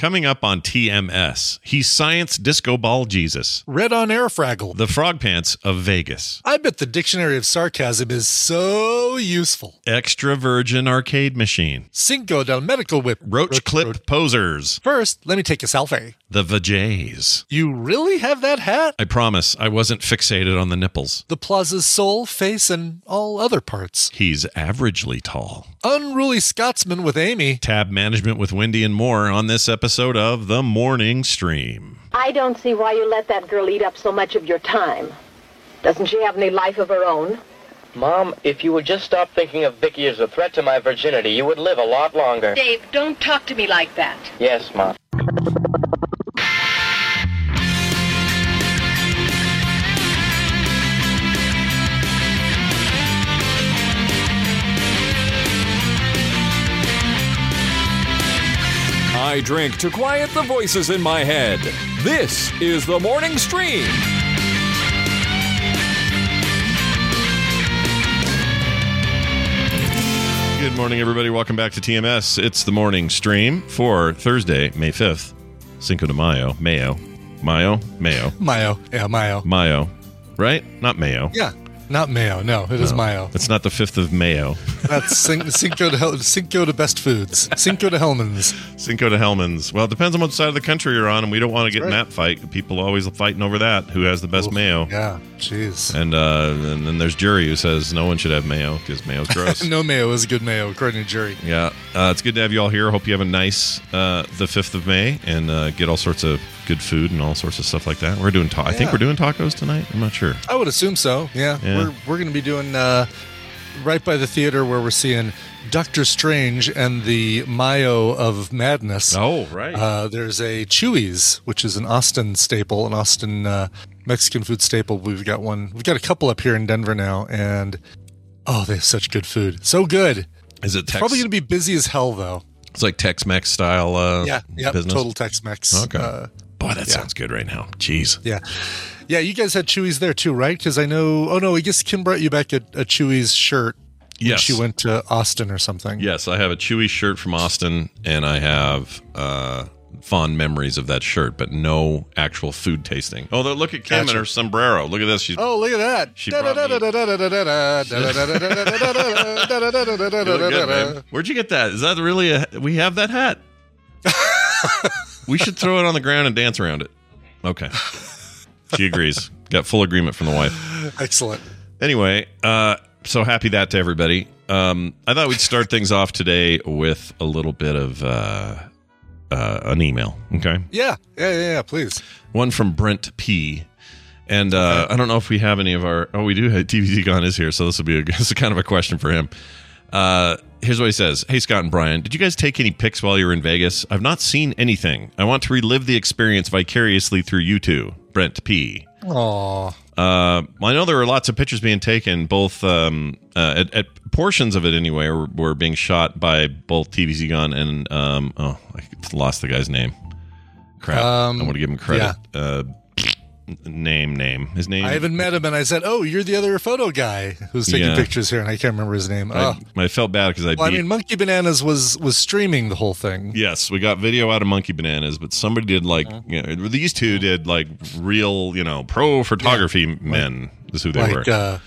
Coming up on TMS, he's Science Disco Ball Jesus, Red on air fraggle. the Frog Pants of Vegas, I bet the dictionary of sarcasm is so useful. Extra Virgin Arcade Machine, Cinco del Medical Whip. Roach Clip Posers, First, let me take a selfie. the Vajays. You really have that hat? I promise I wasn't fixated on the nipples. The plaza's soul, face, and all other parts. He's averagely tall. Unruly Scotsman with Amy. Tab management with Wendy and more on this episode of The Morning Stream. I don't see why you let that girl eat up so much of your time. Doesn't she have any life of her own? Mom, if you would just stop thinking of Vicky as a threat to my virginity, you would live a lot longer. Dave, don't talk to me like that. Yes, Mom. I drink to quiet the voices in my head. This is the morning stream. Good morning, everybody. Welcome back to TMS. It's the morning stream for Thursday, May 5th, Cinco de Mayo. Mayo. Mayo? Mayo. Mayo. Yeah, Mayo. Mayo. Right? Not Mayo. Yeah. Not Mayo. No, it is Mayo. It's not the 5th of Mayo. That's Cin- Cinco de Hel- Cinco de Best Foods. Cinco de Hellmann's. Cinco de Hellmann's. Well, it depends on what side of the country you're on, and we don't want to get in right. that fight. People always fighting over that. Who has the best Oof. mayo? Yeah. Jeez. And uh, and then there's jury who says no one should have mayo because mayo's gross. no mayo is a good mayo, according to jury. Yeah, uh, it's good to have you all here. Hope you have a nice uh, the fifth of May and uh, get all sorts of good food and all sorts of stuff like that. We're doing. Ta- I think Yeah. we're doing tacos tonight. I'm not sure. I would assume so. Yeah, Yeah. We're we're going to be doing uh, right by the theater where we're seeing Doctor Strange and the Mayo of Madness. Oh, right. Uh, there's a Chuy's, which is an Austin staple, an Austin uh, Mexican food staple. We've got one. We've got a couple up here in Denver now, and oh, they have such good food. So good. Is it Tex? Probably going to be busy as hell though. it's like Tex-Mex style. Uh, Yeah, yeah. business. Total Tex-Mex. Okay. Uh, Boy, that yeah. sounds good right now. Jeez. Yeah. Yeah, you guys had Chuy's there too, right? Because I know. Oh no, I guess Kim brought you back a, a Chuy's shirt. when Yes. she went to Austin or something. Yes, I have a Chuy shirt from Austin, and I have uh, fond memories of that shirt, but no actual food tasting. Oh, look- at Kim Gotcha. and her sombrero. Look at this. She's Oh, look at that! She brought You good. Where'd you get that? Is that really a? We have that hat. we should throw it on the ground and dance around it. Okay. She agrees. Got full agreement from the wife. Excellent. Anyway, uh, so happy that to everybody. Um, I thought we'd start things off today with a little bit of uh, uh, an email. Okay. Yeah, yeah, yeah. yeah please. One from Brent P. And uh, I don't know if we have any of our. Oh, we do. Have, TVZ Gone is here, so this will be a, this is kind of a question for him. Uh, here's what he says: Hey Scott and Brian, did you guys take any pics while you were in Vegas? I've not seen anything. I want to relive the experience vicariously through you two. Brent P. Aw. Uh, well, I know there were lots of pictures being taken, both um, uh, at, at portions of it anyway, were, were being shot by both TVZ Gun and um, oh, I lost the guy's name. Crap! Um, I want to give him credit. Uh, name, name, his name. I haven't met him, and I said, "Oh, you're the other photo guy who's taking Yeah. pictures here," and I can't remember his name. I, Oh, I felt bad because I well, I mean, Monkey Bananas was was streaming the whole thing. yes, we got video out of Monkey Bananas, but somebody did like Uh-huh. you know, these two did like real, you know, pro photography men. Is who they were. Like uh,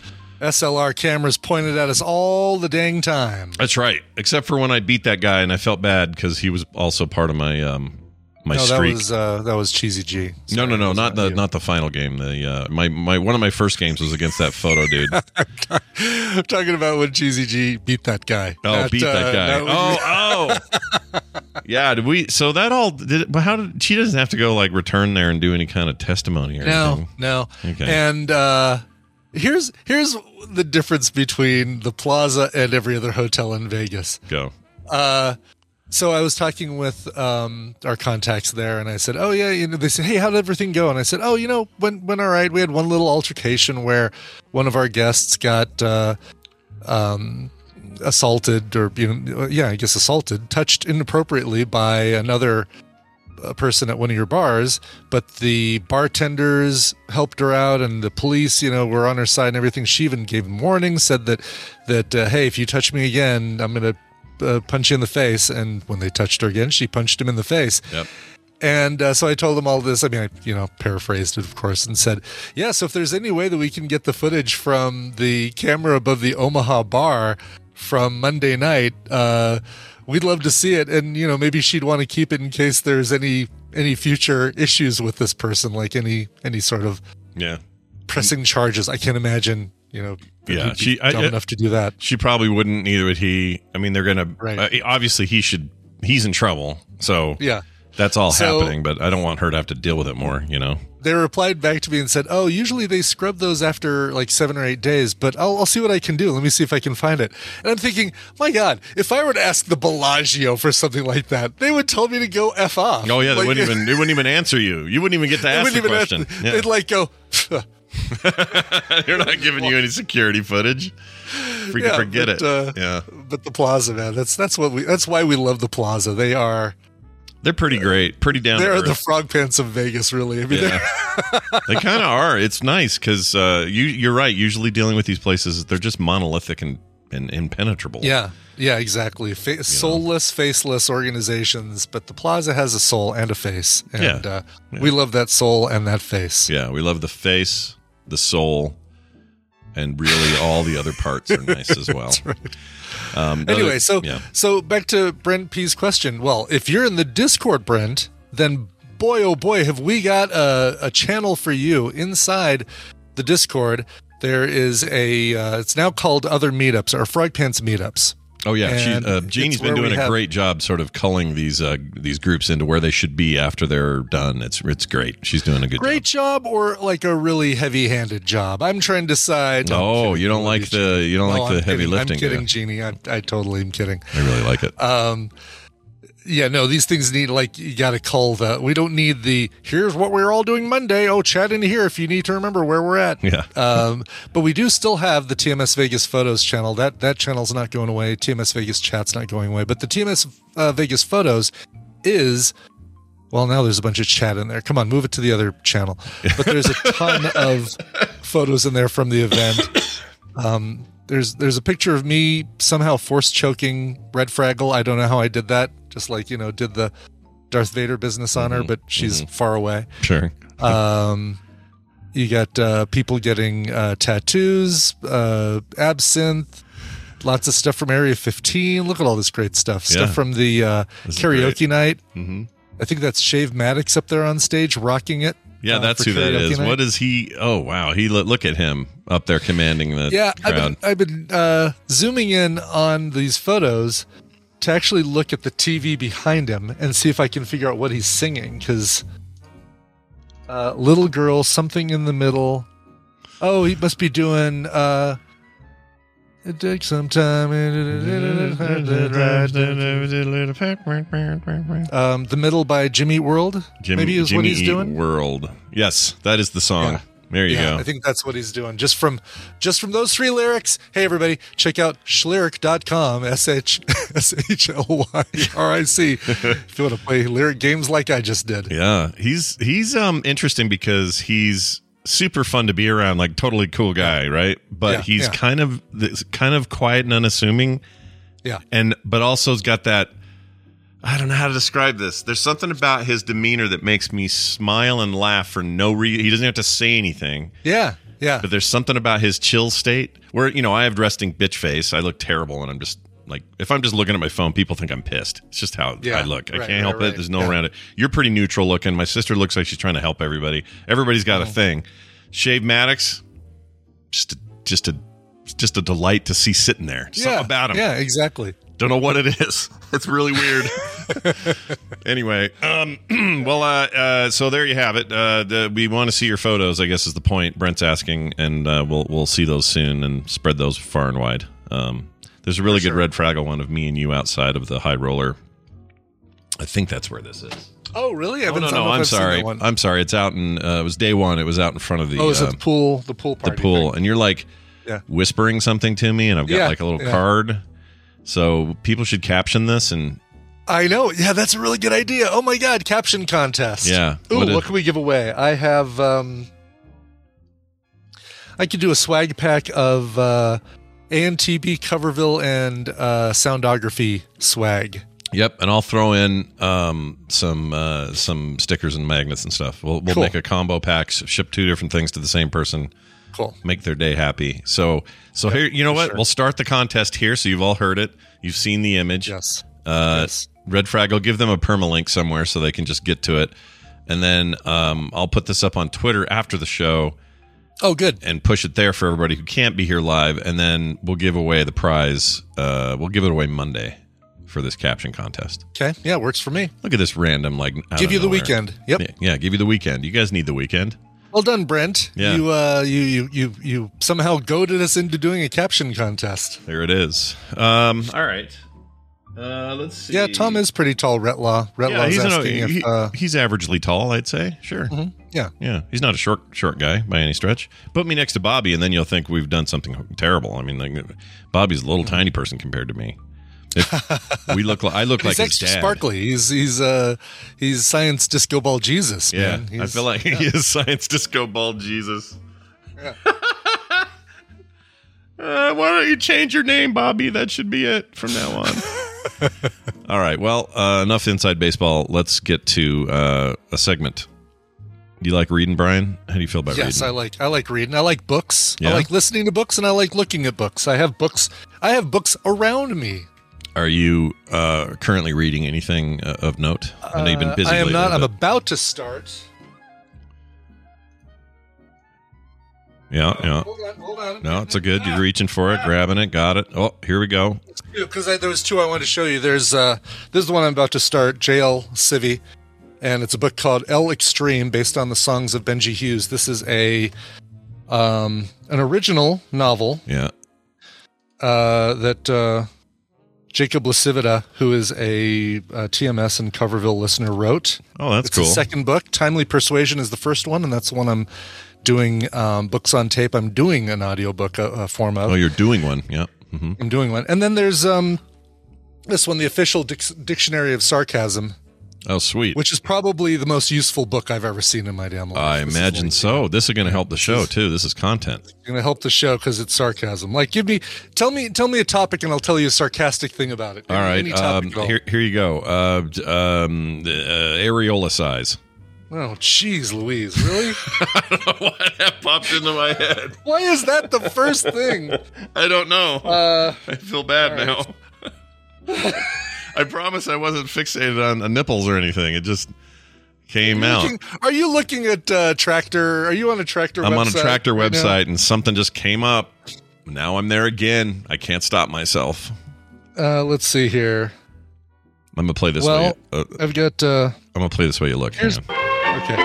SLR cameras pointed at us all the dang time. That's right. Except for when I beat that guy, and I felt bad because he was also part of my um my no, that was uh, that was Cheesy G. no, Sorry, no, that no, was not the you. not the final game. The uh, my my one of my first games was against that photo dude. I'm talking about when Cheesy G beat that guy. Oh, Not, beat uh, that guy. not- oh, oh. yeah. Did we? So that all did. But how did she doesn't have to go like return there and do any kind of testimony or No, anything? no. Okay. And uh, here's here's the difference between the Plaza and every other hotel in Vegas. Go. Uh, so I was talking with um, our contacts there, and I said, "Oh yeah," you know, they said, "Hey, how did everything go?" And I said, "Oh, you know, went went all right. We had one little altercation where one of our guests got." Uh, um, assaulted or you know yeah i guess assaulted touched inappropriately by another uh, person at one of your bars but the bartenders helped her out and the police you know were on her side and everything she even gave him warnings said that that uh, hey if you touch me again i'm gonna uh, punch you in the face. And when they touched her again, she punched him in the face. Yep. And uh, so I told him all this. I mean, I, you know, paraphrased it, of course, and said, yeah, so if there's any way that we can get the footage from the camera above the Omaha bar from Monday night, uh, we'd love to see it. And, you know, maybe she'd want to keep it in case there's any any future issues with this person, like any any sort of Yeah. pressing charges. I can't imagine, you know, Yeah, she- I- dumb I- enough to do that. She probably wouldn't. Neither would he. I mean, they're gonna. Right. Uh, obviously, he should. He's in trouble. So Yeah. that's all So- happening. But I don't want her to have to deal with it more. You know. They replied back to me and said, "Oh, usually they scrub those after like seven or eight days, but I'll, I'll see what I can do. Let me see if I can find it." And I'm thinking, my God, if I were to ask the Bellagio for something like that, they would tell me to go f off. Oh yeah, they Like, wouldn't even. They wouldn't even answer you. You wouldn't even get to ask the question ask, yeah. they'd like go. They're not giving you any security footage. Freaking Yeah, forget but, it. uh, yeah, But the Plaza, man, that's that's what we. That's why we love the Plaza. They are they're pretty great. Pretty down. they're the frog pants of Vegas, really. I mean, Yeah. they kind of are. It's nice because uh, you you're right. Usually dealing with these places, they're just monolithic and, and impenetrable. Yeah, yeah, exactly. Fa- soulless, faceless organizations, but the Plaza has a soul and a face, and Yeah. uh, we love that soul and that face. Yeah, we love the face, the soul, and really all the other parts are nice as well. um, Anyway, other- so yeah. so back to Brent P's question. Well, if you're in the Discord, Brent, then boy oh boy, have we got a, a channel for you inside the Discord. There is a. Uh, it's now called Other Meetups or Frog Pants Meetups. Oh yeah, she, uh, Jeannie's been doing a have- great job, sort of culling these uh, these groups into where they should be after they're done. It's it's great. She's doing a good Great job. job or like a really heavy-handed job? I'm trying to decide. No, Oh, kidding. you don't like the you don't No, like the I'm heavy kidding. lifting. I'm kidding? Jeannie. I, I totally am kidding. I really like it. Um, yeah, no, these things need like you got to cull the. We don't need the. Here's what we're all doing Monday. Oh, chat in here if you need to remember where we're at. Yeah. Um, but we do still have the TMS Vegas Photos channel. That that channel's not going away. TMS Vegas Chat's not going away. But the TMS uh, Vegas Photos is. Well, now there's a bunch of chat in there. Come on, move it to the other channel. But there's a ton of photos in there from the event. Um, there's there's a picture of me somehow force choking Red Fraggle. I don't know how I did that. Just like you know, did the Darth Vader business on her, but she's far away. sure. Um, you got uh, people getting uh, tattoos, uh, absinthe, lots of stuff from Area 15. Look at all this great stuff. Stuff Yeah. from the uh, karaoke night. Mhm. I think that's Shave Maddox up there on stage rocking it. Yeah, uh, that's who that is. Night. What is he? Oh wow, he look, at him up there commanding the Yeah, I've been, I've been uh, zooming in on these photos to actually look at the TV behind him and see if I can figure out what he's singing. Because uh, little girl, something in the middle. Oh, he must be doing. Uh, it takes some time. Um, the middle by Jimmy World. Jimmy, maybe is Jimmy what he's doing. World. Yes, that is the song. Yeah. There you yeah, go. I think that's what he's doing. Just from just from those three lyrics. Hey everybody, check out schlyric.com. S H S H L Y R I C. If you want to play lyric games like I just did. Yeah, he's he's um interesting because he's super fun to be around, like totally cool guy, right? But Yeah, he's yeah. kind of this- kind of quiet and unassuming, Yeah. and but also has got that. I don't know how to describe this. There's something about his demeanor that makes me smile and laugh for no reason. He doesn't have to say anything, Yeah. Yeah. but there's something about his chill state where you know I have resting bitch face. I look terrible, and I'm just like if I'm just looking at my phone, people think I'm pissed. It's just how Yeah, I look. I right, can't help right, it. There's no right. around it. You're pretty neutral looking. My sister looks like she's trying to help everybody. Everybody's got a oh. thing. Shave Maddox, just a, just a just a delight to see sitting there. Yeah. about him. Yeah, exactly. Don't know what it is. It's really weird. anyway, um, well, uh, uh, so there you have it. Uh, the, we want to see your photos. I guess is the point. Brent's asking, and uh, we'll we'll see those soon and spread those far and wide. Um, there's a really good sure. red fraggle one of me and you outside of the high roller. I think that's where this is. Oh, really? I Oh no, I don't know no, I'm I've sorry. I'm sorry. It's out in. Uh, it was day one. It was out in front of the. oh, is uh, it the pool? The pool party. the pool, thing? and you're like Yeah. whispering something to me, and I've got Yeah, like a little yeah. card. So people should caption this and I know. Yeah, that's a really good idea. Oh my god, caption contest. Yeah. Ooh, What can we give away? I have um I could do a swag pack of uh ANTB Coverville and uh, Soundography swag. Yep, and I'll throw in um, some uh, some stickers and magnets and stuff. We'll we'll Cool. make a combo pack, ship two different things to the same person, Cool. make their day happy. So so here, you know what? sure. We'll start the contest here, so you've all heard it. You've seen the image. Yes. Uh, Yes. Red Frag, I'll give them a permalink somewhere so they can just get to it, and then um, I'll put this up on Twitter after the show Oh, good. and push it there for everybody who can't be here live, and then we'll give away the prize. Uh, we'll give it away Monday for this caption contest. Okay. Yeah, works for me. Look at this random like Give you the weekend. Yep. Yeah, yeah, give you the weekend. You guys need the weekend. Well done, Brent. Yeah. You uh you you you you somehow goaded us into doing a caption contest. There it is. Um, all right. Uh, let's see. Yeah, Tom is pretty tall, Retlaw. Yeah, Retlaw's he's, an, asking he- if uh he's averagely tall, I'd say. Sure. yeah. Yeah, he's not a short short guy by any stretch. Put me next to Bobby, and then you'll think we've done something terrible. I mean, like, Bobby's a little tiny person compared to me. If we look like I look He's like his dad. sparkly. He's he's uh he's science disco ball Jesus, Yeah, man. I feel like he is science disco ball Jesus. Uh, why don't you change your name, Bobby? That should be it from now on. All right. Well, uh, enough inside baseball. Let's get to uh, a segment. Do you like reading, Brian? How do you feel about reading? Yes, I like I like reading. I like books. Yeah? I like listening to books and I like looking at books. I have books I have books around me. Are you uh, currently reading anything uh, of note? I know you've been busy. Uh, I am lately, not. I'm about to start. yeah, yeah. Hold on, hold on. No, it's a good. You're reaching for it, grabbing it, got it. Oh, here we go. because there was two I wanted to show you. There's uh, this is the one I'm about to start, J.L. Civvy, and it's a book called L Extreme, based on the songs of Benji Hughes. This is a um, an original novel Yeah. uh, that uh, Jacob Lasivita, who is a, uh TMS and Coverville listener, wrote. Oh, that's it's cool. the second book. Timely Persuasion is the first one, and that's the one I'm doing um, books on tape. I'm doing an audiobook uh, uh, form of. Oh, you're doing one. Yeah. hmm I'm doing one. And then there's um this one, the official Dic- dictionary of sarcasm, Oh, sweet. which is probably the most useful book I've ever seen in my damn life. I This imagine like- so. This is going to help the show too. This is content. Going to help the show because it's sarcasm. Like, give me, tell me, tell me a topic, and I'll tell you a sarcastic thing about it. All right. Any Um, all. here, here you go. Uh, um, uh, areola size. Oh, jeez, Louise, really? I don't know what that popped into my head? Why is that the first thing? I don't know. Uh, I feel bad now. I promise I wasn't fixated on nipples or anything. It just came out. looking- are you looking at uh, tractor? Are you on a tractor? I'm on a tractor right now? website and something just came up. Now I'm there again. I can't stop myself. Uh, let's see here. I'm gonna play this Well, way. Uh, I've got. Uh, I'm gonna play this way you look. Here's- okay.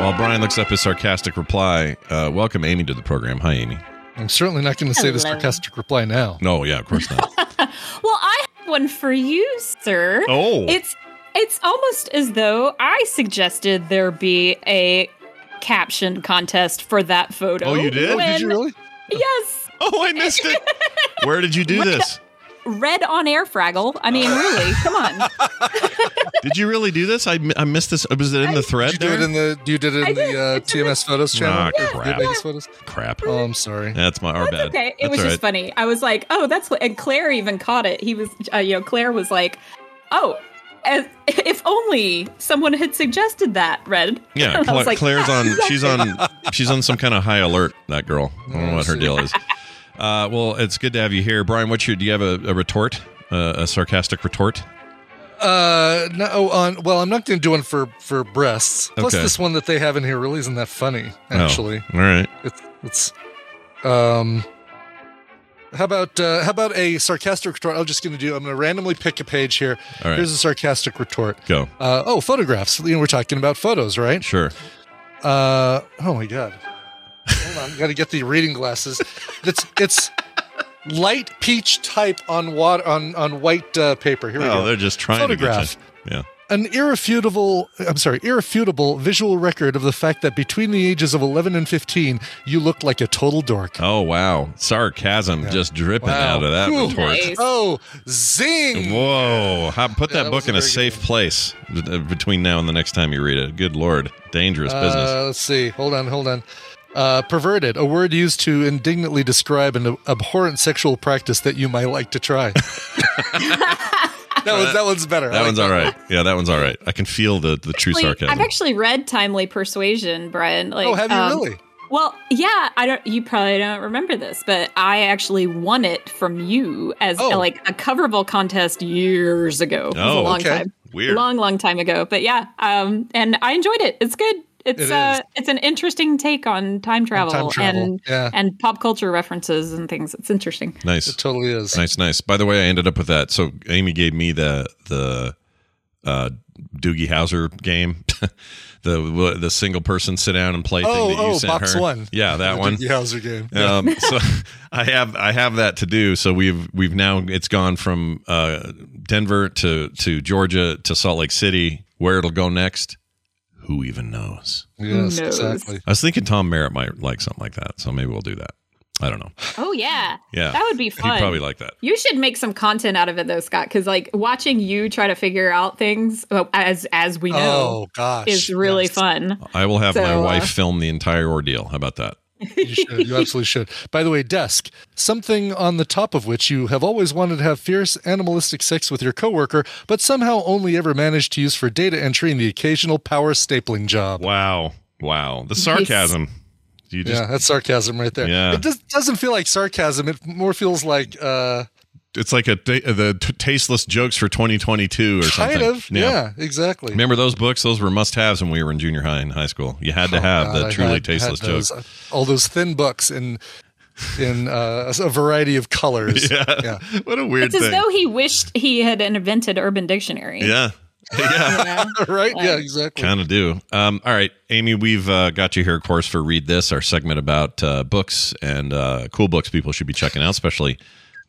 While Brian looks up his sarcastic reply, uh, welcome Amy to the program. Hi, Amy. I'm certainly not going to say the Hello. sarcastic reply now. No, yeah, of course not. Well, I have one for you, sir. Oh. It's it's almost as though I suggested there be a caption contest for that photo. Oh, you did? when- Did you really? Yes. oh, I missed it. Where did you do this? Red on air Fraggle. I mean, really, come on. Did you really do this? I, I missed this. Was it in the thread? Did you do it in the? You did it in did. the uh, It's in the- TMS photos channel. Ah, Or crap. Good photos. Crap. Oh, I'm sorry. That's my our That's bad. okay. It That's was all just funny. I was like, oh, that's what. And Claire even caught it. He was, uh, you know, Claire was like, oh, as, if only someone had suggested that, Red. Yeah, Cla- like, Claire's on. She's on. She's on some kind of high alert. That girl. I don't know what her deal is. Uh, well, it's good to have you here, Brian. What's your? Do you have a, a retort? Uh, a sarcastic retort? Uh, no. On well, I'm not going to do one for for breasts. Plus, Okay. this one that they have in here really isn't that funny. Actually, Oh, all right. it's it's um. How about uh, how about a sarcastic retort? I'm just going to do. I'm going to randomly pick a page here. Right. Here's a sarcastic retort. Go. Uh, oh, photographs. You know, we're talking about photos, right? Sure. Uh, oh my god. Hold on, got to get the reading glasses. It's it's light peach type on water on on white uh, paper. Here we Oh, go. they're just trying Photograph. to get you. Yeah. An irrefutable, I'm sorry, irrefutable visual record of the fact that between the ages of 11 and 15, you looked like a total dork. Oh wow, sarcasm just dripping Wow. out of that Whew. retort. Nice. Oh, zing! Whoa! How, put Yeah, that that book in a safe one. place uh, between now and the next time you read it. Good lord, dangerous Uh, business. let's see. Hold on, hold on. Uh, perverted, a word used to indignantly describe an abhorrent sexual practice that you might like to try. that one's that one's better. That like one's all right. Yeah, that one's all right. I can feel the the true Actually, sarcasm. I've actually read Timely Persuasion, Brian. Like, Oh, have you um, really? Well, yeah, I don't. You probably don't remember this, but I actually won it from you as Oh. like a Coverville contest years ago. It was Oh, a long okay. time, Weird. long, long time ago. But yeah, um, and I enjoyed it. It's good. It's It uh, it's an interesting take on time travel, time travel, and yeah. and pop culture references and things. It's interesting. nice. It totally is. Nice, nice. By the way, I ended up with that. So Amy gave me the the uh, Doogie Howser game, the the single person sit down and play thing Oh, that you oh, sent box her. one. Yeah, that The one. Doogie Howser game. Um, so I have I have that to do. So we've we've now it's gone from uh, Denver to to Georgia to Salt Lake City. Where it'll go next, who even knows? Yes, knows? exactly. I was thinking Tom Merritt might like something like that. So maybe we'll do that. I don't know. Oh yeah, Yeah, that would be fun. He'd probably like that. You should make some content out of it though, Scott, because like watching you try to figure out things as as we know Oh gosh, is really yes. fun. I will have my So, uh, wife film the entire ordeal. How about that? You should. You absolutely should. By the way, desk. Something on the top of which you have always wanted to have fierce animalistic sex with your coworker, but somehow only ever managed to use for data entry and the occasional power stapling job. Wow, wow, the sarcasm. You just yeah, that's sarcasm right there. Yeah. It does, doesn't feel like sarcasm. It more feels like uh, it's like a the t- tasteless jokes for 2022 or something. kind of. Yeah, exactly. Remember those books? Those were must-haves when we were in junior high and high school. You had to Oh, have God, the I truly had- tasteless had those, joke. uh, All those thin books in in uh, a variety of colors. Yeah. yeah. What a weird It's as though he wished he had invented Urban Dictionary. yeah. Yeah. You know? right? Yeah, exactly. kind of do. Um, all right, Amy, we've uh, got you here, of course, for Read This, our segment about uh, books and uh, cool books people should be checking out, especially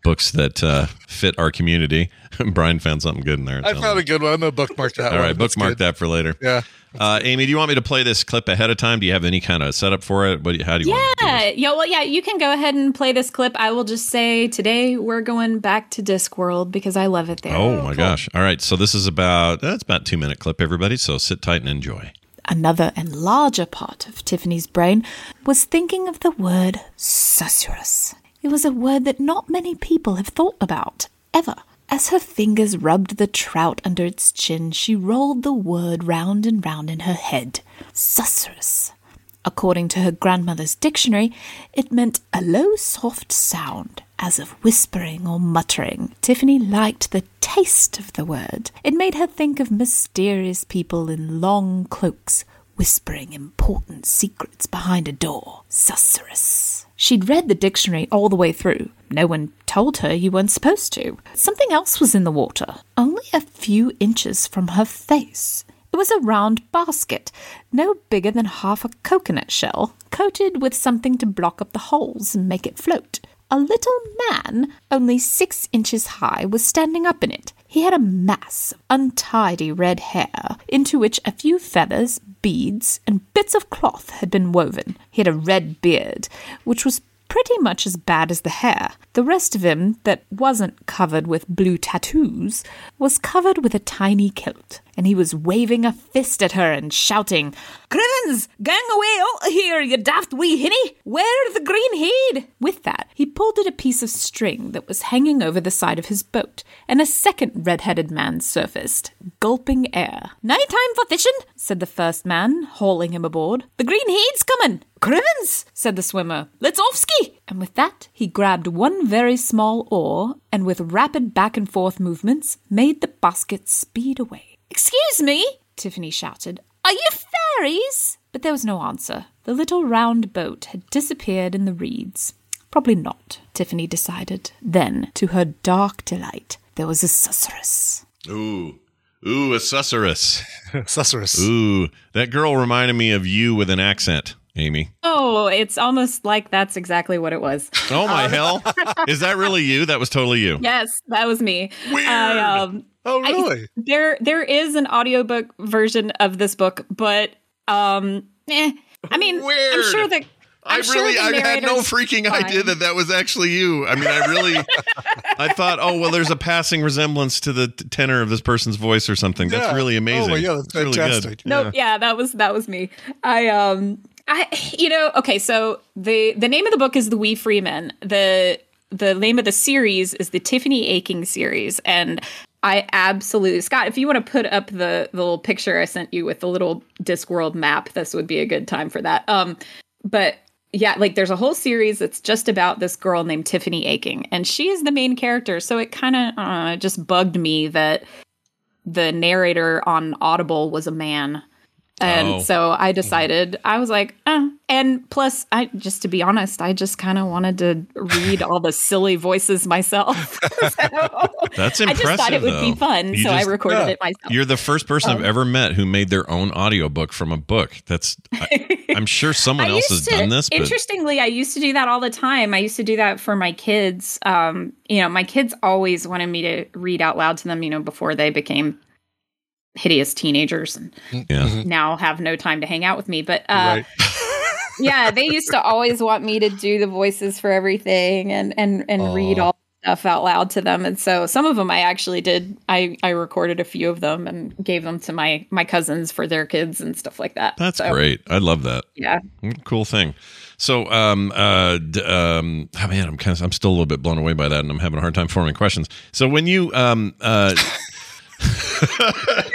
books that uh, fit our community. Brian found something good in there. I found a good one. I'm gonna bookmark that. All one. right, That's bookmark good. that for later. Yeah. Uh, Amy, do you want me to play this clip ahead of time? Do you have any kind of setup for it? What? Do you, how do you? want to do? Yeah, yeah, well, yeah, you can go ahead and play this clip. I will just say today we're going back to Discworld because I love it there. Oh my gosh! All right, so this is about that's about two minute clip, everybody. So sit tight and enjoy. Another and larger part of Tiffany's brain was thinking of the word susurrus. It was a word that not many people have thought about, ever. As her fingers rubbed the trout under its chin, she rolled the word round and round in her head. Susurrus. According to her grandmother's dictionary, it meant a low, soft sound, as of whispering or muttering. Tiffany liked the taste of the word. It made her think of mysterious people in long cloaks, whispering important secrets behind a door. Susurrus. She'd read the dictionary all the way through. No one told her you weren't supposed to. Something else was in the water, only a few inches from her face. It was a round basket, no bigger than half a coconut shell, coated with something to block up the holes and make it float. A little man, only six inches high, was standing up in it. He had a mass of untidy red hair, into which a few feathers, beads, and bits of cloth had been woven. He had a red beard, which was pretty much as bad as the hair. The rest of him, that wasn't covered with blue tattoos, was covered with a tiny kilt, and he was waving a fist at her and shouting, Crivens, gang away out here, you daft wee hinny! Where the green head? With that, he pulled at a piece of string that was hanging over the side of his boat, and a second red-headed man surfaced, gulping air. Night time for fishing, said the first man, hauling him aboard. The green head's coming! Crivens, said the swimmer. Let's off ski! And with that, he grabbed one very small oar and with rapid back and forth movements made the basket speed away. Excuse me, Tiffany shouted. Are you fairies? But there was no answer. The little round boat had disappeared in the reeds. Probably not, Tiffany decided. Then, to her dark delight, there was a susurrus. Ooh, ooh, a susurrus. Susurrus. Ooh, that girl reminded me of you with an accent, Amy. Oh, it's almost like that's exactly what it was. Oh my hell! Is that really you? That was totally you. Yes, that was me. Weird. I, um, Oh, I- really? there there is an audiobook version of this book, but um eh, I mean I'm sure that I I'm sure really, the I had no freaking fine. idea that that was actually you. I mean, I really, I thought, oh well, there's a passing resemblance to the tenor of this person's voice or something. That's Yeah. really Oh, amazing. my God, that's It's really good. fantastic. No, yeah. that was that was me. I um I, you know, okay. So the the name of the book is The Wee Free Men. The the name of the series is the Tiffany Aching series, and I absolutely Scott. If you want to put up the the little picture I sent you with the little Discworld map, this would be a good time for that. Um, but yeah, like there's a whole series that's just about this girl named Tiffany Aching, and she is the main character. So it kind of uh, just bugged me that the narrator on Audible was a man. And Oh. so I decided I was like, uh, and plus, I just to be honest, I just kind of wanted to read all the silly voices myself. so That's impressive. I just thought it would be fun, You so I recorded yeah. it myself. You're the first person Um, I've ever met who made their own audiobook from a book. That's I, I'm sure someone else has to, done this, but interestingly, I used to do that all the time. I used to do that for my kids. Um, you know, my kids always wanted me to read out loud to them. You know, before they became hideous teenagers and yeah. now have no time to hang out with me. But uh, right. yeah, they used to always want me to do the voices for everything and and and read Aw. all stuff out loud to them. And so some of them I actually did. I I recorded a few of them and gave them to my my cousins for their kids and stuff like that. That's So, great. I love that. Yeah. Mm, Cool thing. So, um, uh, d- um, oh man, I'm kind of, I'm still a little bit blown away by that, and I'm having a hard time forming questions. So, when you, um, uh,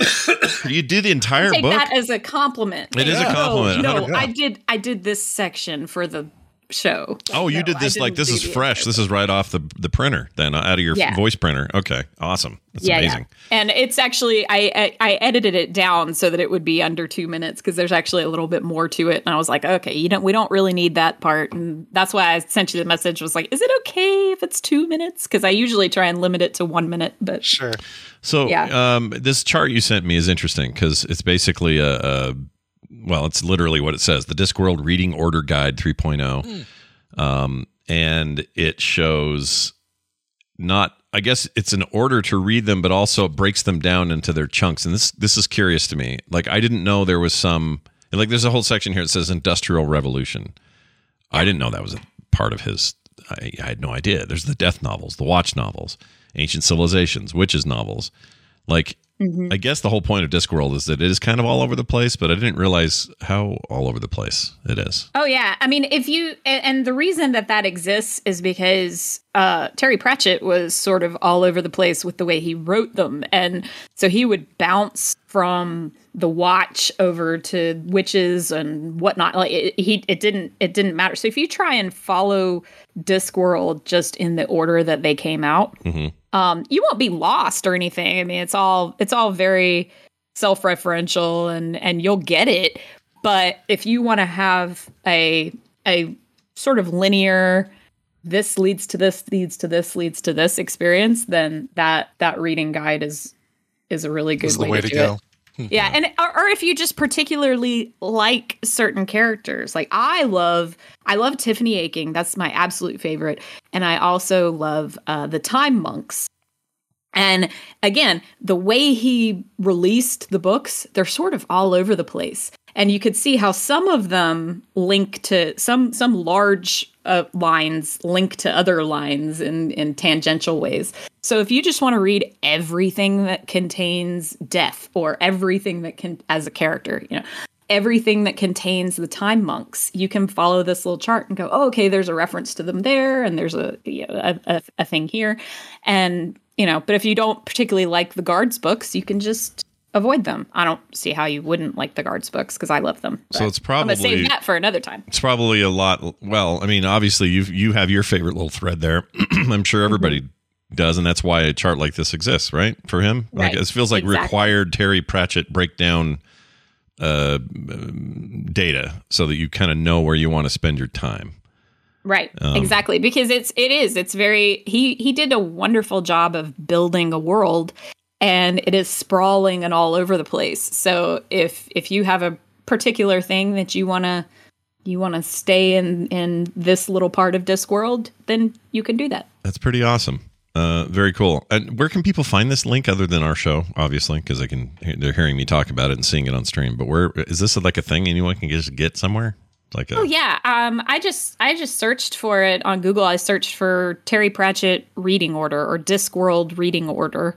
you do the entire take book, that as a compliment. It is a compliment, No, no I did. I did this section for the show. oh, you No, did this like this is fresh. This is right off the the printer, then uh, out of your Yeah. voice printer. Okay, awesome. That's yeah, amazing. yeah. And it's actually I, I I edited it down so that it would be under two minutes because there's actually a little bit more to it. And I was like, okay, you don't we don't really need that part, and that's why I sent you the message. Was like, is it okay if it's two minutes? Because I usually try and limit it to one minute, but Sure. So, Yeah. um, this chart you sent me is interesting because it's basically a, a, well, it's literally what it says: the Discworld Reading Order Guide 3.0, um, and it shows not. I guess it's an order to read them, but also it breaks them down into their chunks. And this this is curious to me. Like I didn't know there was some like there's a whole section here that says Industrial Revolution. I didn't know that was a part of his. I, I had no idea. There's the death novels, the watch novels, ancient civilizations, witches novels. Like, I guess the whole point of Discworld is that it is kind of all over the place, but I didn't realize how all over the place it is. Oh yeah, I mean, if you and, the reason that that exists is because uh, Terry Pratchett was sort of all over the place with the way he wrote them, and so he would bounce from the Watch over to witches and whatnot. Like it, he, it didn't, it didn't matter. So if you try and follow Discworld just in the order that they came out, um, you won't be lost or anything. I mean, it's all, it's all very self-referential and and you'll get it but if you want to have a a sort of linear this leads to this leads to this leads to this experience then that that reading guide is is a really good way, way to, to do go. it. yeah and or, or if you just particularly like certain characters. Like i love i love tiffany aching. That's my absolute favorite. And i also love uh, the time monks. And again, the way he released the books, they're sort of all over the place. And you could see how some of them link to some some large uh, lines link to other lines in in tangential ways. So if you just want to read everything that contains death or everything that can as a character, you know, everything that contains the time monks, you can follow this little chart and go, oh, okay, there's a reference to them there, and there's a you know, a, a, a thing here, and you know. But if you don't particularly like the guards books, you can just avoid them. I don't see how you wouldn't like the guards books because I love them. So it's I'm probably save that for another time. it's probably a lot. Well, I mean, obviously you you have your favorite little thread there. I'm sure everybody does, and that's why a chart like this exists, right? For him, like it feels like Exactly. required Terry Pratchett breakdown uh, um, data so that you kind of know where you want to spend your time. Right. exactly. Because it's it is. It's very he he did a wonderful job of building a world and it is sprawling and all over the place. So if if you have a particular thing that you wanna you wanna stay in in this little part of Discworld, then you can do that. That's pretty awesome. Uh, very cool. And where can people find this link other than our show? Obviously, because they can they're hearing me talk about it and seeing it on stream. But where is this like a thing anyone can just get somewhere? Like a, Oh yeah. Um I just I just searched for it on Google. I searched for Terry Pratchett reading order or Discworld reading order.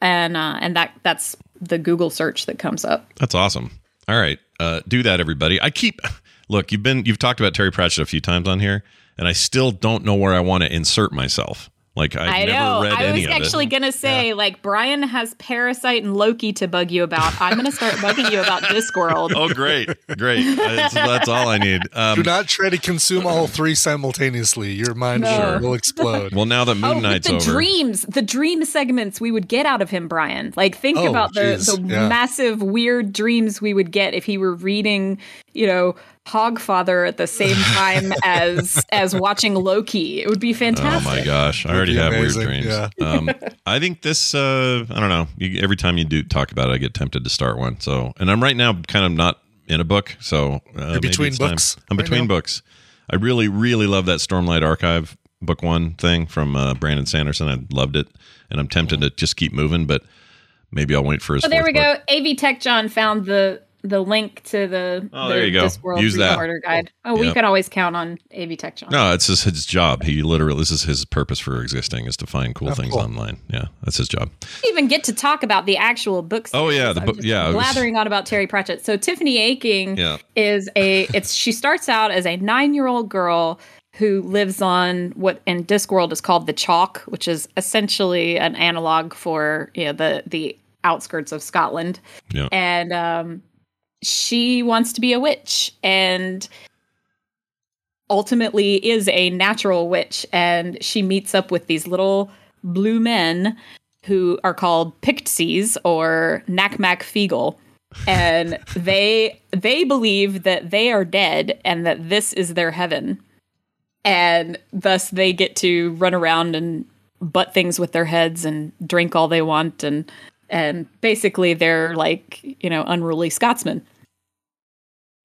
And uh and that that's the Google search that comes up. That's awesome. All right. uh, do that, everybody. I keep look. You've been you've talked about Terry Pratchett a few times on here, and I still don't know where I want to insert myself. Like I've I never know. read I was actually it. gonna say, like, Brian has Parasite and Loki to bug you about. I'm gonna start bugging you about Discworld. Oh, great, great. That's, that's all I need. Do Um, not try to consume all three simultaneously. Your mind No. will, will explode. well, now that Moon Oh, with Knight's the over, dreams, the dream segments we would get out of him, Brian. Like, think Oh, about the, geez, the yeah. massive, weird dreams we would get if he were reading, you know, Hogfather at the same time as as watching Loki. It would be fantastic. Oh my gosh, I already have amazing, weird dreams. yeah. um, I think this. Uh, I don't know. You, every time you do talk about it, I get tempted to start one. So, and I'm right now kind of not in a book. So uh, maybe between it's time. books I'm right between now? books. I really, really love that Stormlight Archive book one thing from uh, Brandon Sanderson. I loved it, and I'm tempted to just keep moving, but maybe I'll wait for his. So there we book. go. AV Tech John found the the link to the, Oh, the there you go. Discworld Use that. three-parter guide. Oh, we can always count on AV Tech John. No, it's just his job. He literally, this is his purpose for existing is to find cool things cool. online. Yeah, that's his job. didn't even get to talk about the actual books. Oh, yeah, the book- yeah, it was- blathering on about Terry Pratchett. So Tiffany Aching Yeah. is a. It's she starts out as a nine year old girl who lives on what in Discworld is called the Chalk, which is essentially an analog for you know the the outskirts of Scotland, Yeah. and um, she wants to be a witch and ultimately is a natural witch. And she meets up with these little blue men who are called Pixies or Nac Mac Feegle and they they believe that they are dead and that this is their heaven. And thus they get to run around and butt things with their heads and drink all they want. And and basically they're like you know unruly scotsmen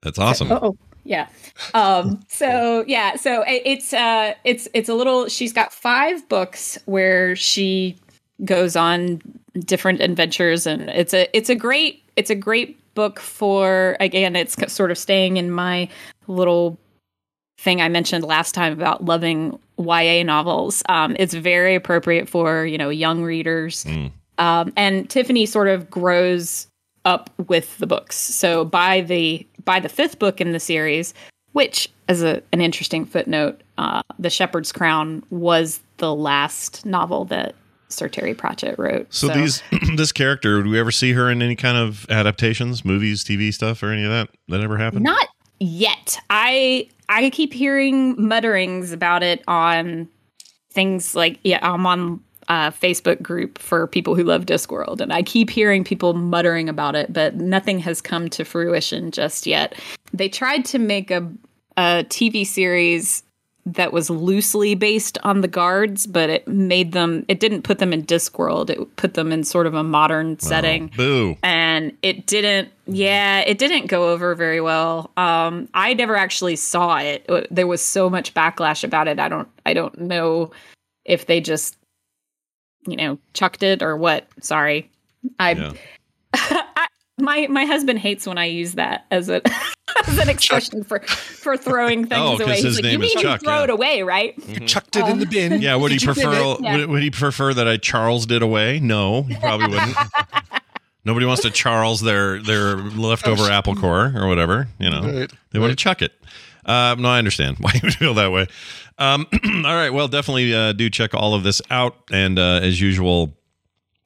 That's awesome. Oh, yeah. Um, so yeah, so it- it's uh, it's it's a little. She's got five books where she goes on different adventures, and it's a it's a great it's a great book for again. It's sort of staying in my little thing I mentioned last time about loving YA novels. Um, it's very appropriate for you know young readers. Mm. Um, and Tiffany sort of grows up with the books. So by the by the fifth book in the series, which as a, an interesting footnote, uh, The Shepherd's Crown was the last novel that Sir Terry Pratchett wrote. So, these this character, do we ever see her in any kind of adaptations, movies, TV stuff, or any of that? That ever happened? Not yet. I I keep hearing mutterings about it on things like yeah, I'm on a Facebook group for people who love Discworld, and I keep hearing people muttering about it, but nothing has come to fruition just yet. They tried to make a a TV series that was loosely based on the guards, but it made them it didn't put them in Discworld. It put them in sort of a modern setting Boo. and it didn't yeah it didn't go over very well um i never actually saw it Uh, there was so much backlash about it i don't i don't know if they just you know chucked it or what sorry i, Yeah. I my my husband hates when i use that as a as an expression for for throwing oh, things Oh, 'cause away his he's like you is mean Chuck, you throw yeah. it away right mm-hmm. you Chucked it in the bin. Yeah, would he Did you bin prefer? Yeah. Would, would he prefer that I Charles did away? No, he probably wouldn't. Nobody wants to Charles their their leftover oh, apple core or whatever. You know, Right, they want to chuck it. Uh, no, I understand why you feel that way. Um, all right, well, definitely uh, do check all of this out, and uh, as usual.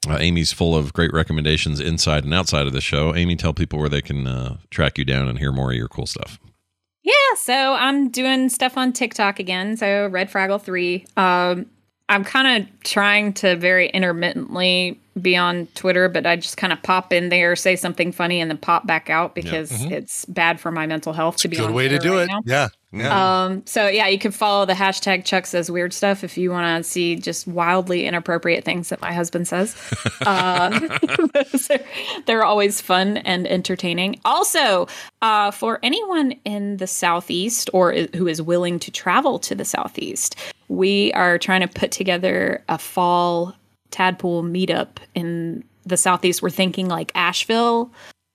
Uh, Amy's full of great recommendations inside and outside of the show. Amy, tell people where they can uh, track you down and hear more of your cool stuff. Yeah, so I'm doing stuff on TikTok again. So Red Fraggle 3. Um, I'm kind of trying to very intermittently be on Twitter, but I just kind of pop in there, say something funny, and then pop back out because it's bad for my mental health to be on Good way to do right it. now. Yeah. Yeah. Um, so yeah, you can follow the hashtag Chuck says weird stuff if you want to see just wildly inappropriate things that my husband says. uh, are- they're always fun and entertaining. Also, uh, for anyone in the southeast or who is willing to travel to the southeast, we are trying to put together a fall tadpole meetup in the southeast. We're thinking like Asheville.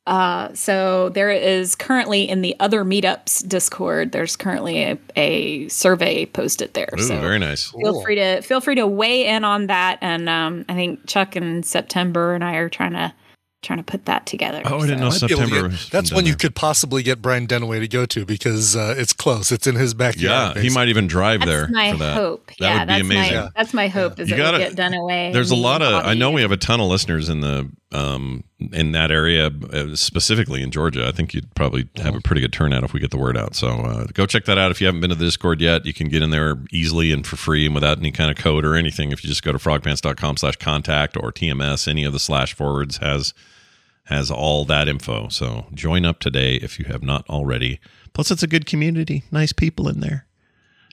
Uh, so there is currently in the other meetups Discord. There's currently a, a survey posted there. Ooh, so very nice. feel Cool. free to feel free to weigh in on that. And um, I think Chuck in September and I are trying to trying to put that together. Oh, I didn't know I'd be able to September. get- that's when you could possibly get Brian Dunaway to go to because uh, it's close. It's in his backyard. Yeah, he might even drive That's there my for that. hope. That yeah, would be that's amazing. my that's my hope is You that gotta- we'll get done away. There's a lot of. I know we have a ton of listeners in the um in that area, uh, specifically in Georgia. I think you'd probably have a pretty good turnout if we get the word out. So uh, go check that out. If you haven't been to the Discord yet, you can get in there easily and for free and without any kind of code or anything. If you just go to frogpants.com/contact or TMS, any of the slash forwards has has all that info. So join up today if you have not already. Plus, it's a good community. Nice people in there.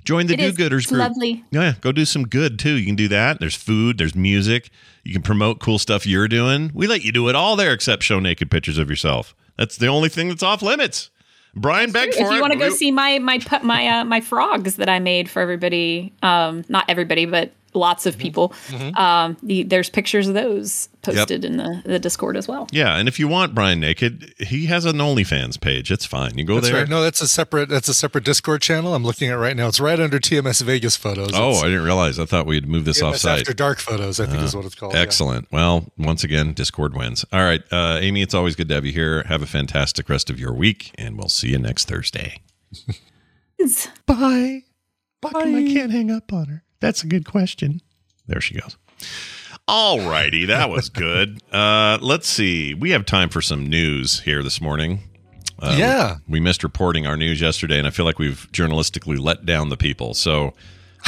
Join the do-gooders It's group. lovely. Yeah, go do some good too. You can do that. There's food, there's music. You can promote cool stuff you're doing. We let you do it all there except show naked pictures of yourself. That's the only thing that's off limits. Brian begged for if you it. want to go We- see my my my uh, my frogs that I made for everybody, um, not everybody, but lots Mm-hmm. of people. Um, the, there's pictures of those posted in the, the Discord as well. Yeah, and if you want Brian naked, he has an OnlyFans page. It's fine. You go That's there. right. No, that's a separate. That's a separate Discord channel. I'm looking at right now. It's right under TMS Vegas photos. Oh, It's I didn't realize. I thought we'd move this TMS off site. After Dark photos. I think is what it's called. yeah. Excellent. Well, once again, Discord wins. All right, uh, Amy, it's always good to have you here. Have a fantastic rest of your week, and we'll see you next Thursday. Bye. Bye. How come I can't hang up on her? That's a good question. There she goes. All righty, that was good. Uh, let's see. We have time for some news here this morning. Uh, Yeah. we missed reporting our news yesterday, and I feel like we've journalistically let down the people. So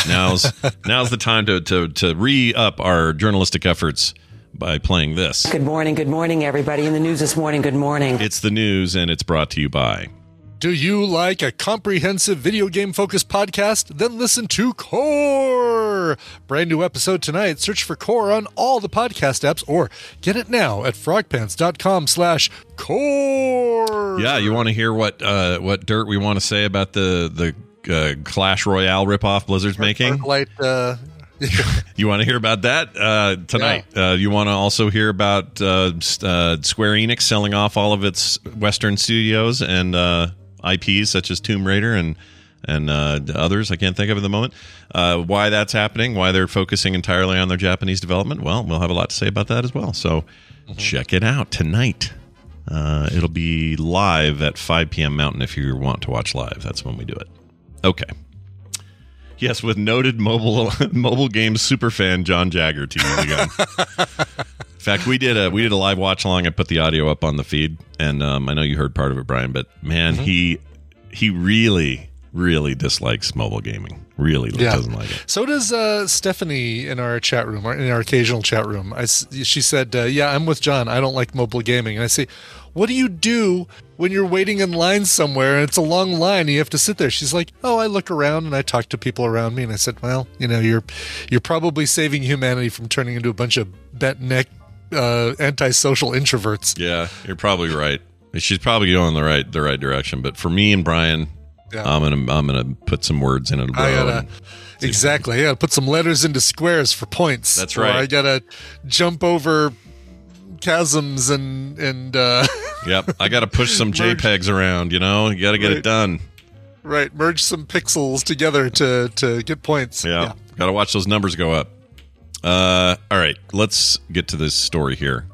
now's now's the time to to to re up our journalistic efforts by playing this. Good morning, good morning, everybody. In the news this morning, good morning. It's the news, and it's brought to you by. Do you like a comprehensive video game focused podcast? Then listen to Core. Brand new episode tonight. Search for Core on all the podcast apps or get it now at frogpants.com slash core. Yeah, you want to hear what uh, what dirt we want to say about the the uh, Clash Royale ripoff Blizzard's making? Light, uh, You want to hear about that uh, tonight? Uh, you want to also hear about uh, uh, Square Enix selling off all of its Western studios and uh, IPs such as Tomb Raider and and uh, others I can't think of at the moment. Uh, why that's happening? Why they're focusing entirely on their Japanese development? Well, we'll have a lot to say about that as well. So check it out tonight. Uh, it'll be live at 5 p.m. Mountain if you want to watch live. That's when we do it. Okay. Yes, with noted mobile mobile games superfan John Jagger to use again. In fact, we did a we did a live watch along. I put the audio up on the feed, and um, I know you heard part of it, Brian. But man, he he really really dislikes mobile gaming. Really Yeah. doesn't like it. So does uh, Stephanie in our chat room, or in our occasional chat room. I she said, uh, "Yeah, I'm with John. I don't like mobile gaming." And I say, "What do you do when you're waiting in line somewhere and it's a long line and you have to sit there?" She's like, "Oh, I look around and I talk to people around me." And I said, "Well, you know, you're you're probably saving humanity from turning into a bunch of bent neck uh, antisocial introverts." Yeah, you're probably right. She's probably going the right the right direction. But for me and Brian, Yeah. I'm gonna I'm gonna put some words in it. I gotta exactly. I gotta put some letters into squares for points. That's Or right. I gotta jump over chasms and and uh, Yep, I got to push some. JPEGs around. You know, you got to get it done. right merge some pixels together to to get points. Yeah, got to watch those numbers go up. Uh, all right, let's get to this story here.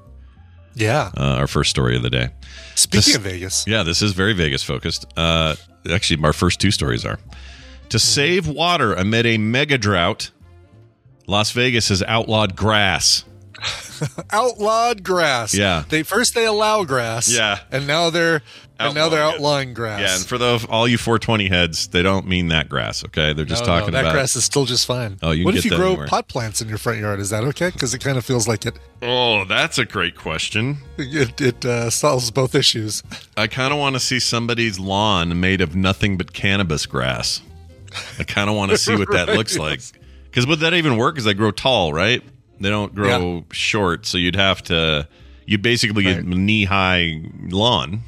Yeah. Uh, our first story of the day. Speaking This- of Vegas, Yeah, this is very Vegas focused. Uh, actually, our first two stories are to save water amid a mega drought. Las Vegas has outlawed grass. outlawed grass. Yeah. They first they allow grass. Yeah. And now they're and now they're Outlawing it. grass. Yeah, and for the all you 420 heads, they don't mean that grass. Okay, they're just No, no, talking that about. That grass is still just fine. Oh, you can what if you grow anywhere. pot plants in your front yard? Is that okay? Because it kind of feels like it Oh, that's a great question. it, it uh, solves both issues. I kind of want to see somebody's lawn made of nothing but cannabis grass. I kind of want to see what that looks like. Because would that even work? Because they grow tall, right? They don't grow Yeah. short, so you'd have to. You'd basically get knee high lawn,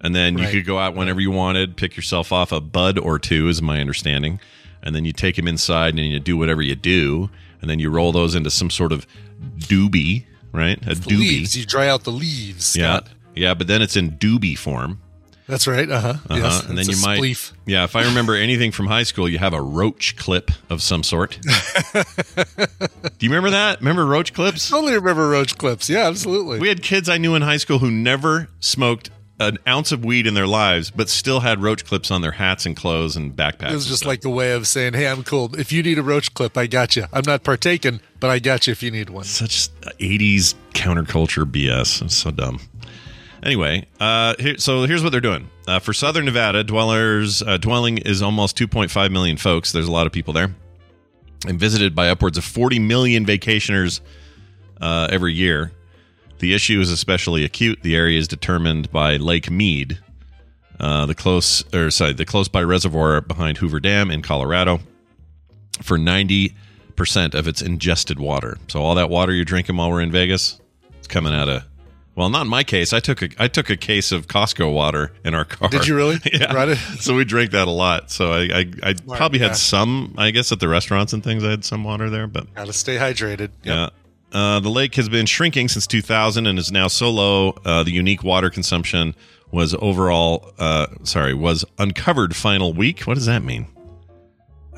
and then you could go out whenever you wanted, pick yourself off a bud or two, is my understanding, and then you take them inside and you do whatever you do, and then you roll those into some sort of doobie, right? A The doobie. leaves. You dry out the leaves. Yeah, Scott. yeah, but then it's in doobie form. That's right. Uh huh. Uh-huh. Yes. and then you might, spleef. yeah. If I remember anything from high school, you have a roach clip of some sort. Do you remember that? Remember roach clips? Totally remember roach clips. Yeah, absolutely. We had kids I knew in high school who never smoked an ounce of weed in their lives, but still had roach clips on their hats and clothes and backpacks. it was just like a way of saying, "Hey, I'm cool. If you need a roach clip, I got you. I'm not partaking, but I got you if you need one." such 80s counterculture BS. It's so dumb. Anyway, uh, here, so here's what they're doing. Uh, for Southern Nevada, dwellers uh, dwelling is almost 2.5 million folks. There's a lot of people there, and visited by upwards of 40 million vacationers uh, every year. The issue is especially acute. The area is determined by Lake Mead, uh, the close or sorry, the close by reservoir behind Hoover Dam in Colorado, for 90 percent of its ingested water. So all that water you're drinking while we're in Vegas, it's coming out of. Well, not in my case. I took a I took a case of Costco water in our car. Did you really? yeah. Right. So we drank that a lot. So I I, I probably yeah. had some. I guess at the restaurants and things, I had some water there, but Got to stay hydrated. Yep. yeah. Uh, the lake has been shrinking since 2000 and is now so low. Uh, the unique water consumption was overall, uh, sorry, was uncovered final week. What does that mean?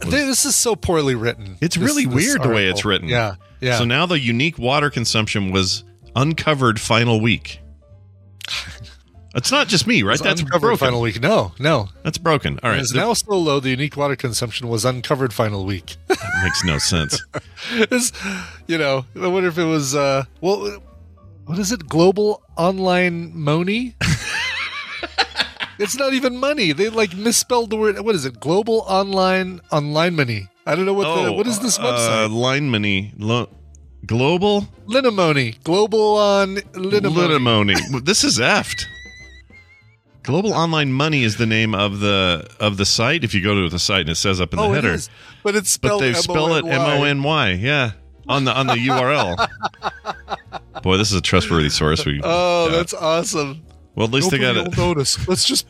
Th- This is so poorly written. It's This- really weird the way it's written. Yeah. Yeah. So now the unique water consumption was uncovered final week. It's not just me, right? That's uncovered broken. final week. No, no. That's broken. All right. is now so low. The unique water consumption was uncovered final week. that makes no sense. It's, you know, I wonder if it was. uh Well, what is it? Global online money. it's not even money. They like misspelled the word. What is it? Global online online money. I don't know what the what is this Uh, website? line money. Lo- global Linimony. Global on Linimony. Litimony. this is effed. Global Online Money is the name of the of the site. If you go to the site and it says up in the Oh, it header, is. But it's but spelled they spell it M O N Y. Yeah, on the on the URL. Boy, this is a trustworthy source. We Oh, that's awesome. well. At least they got it. notice. Let's just.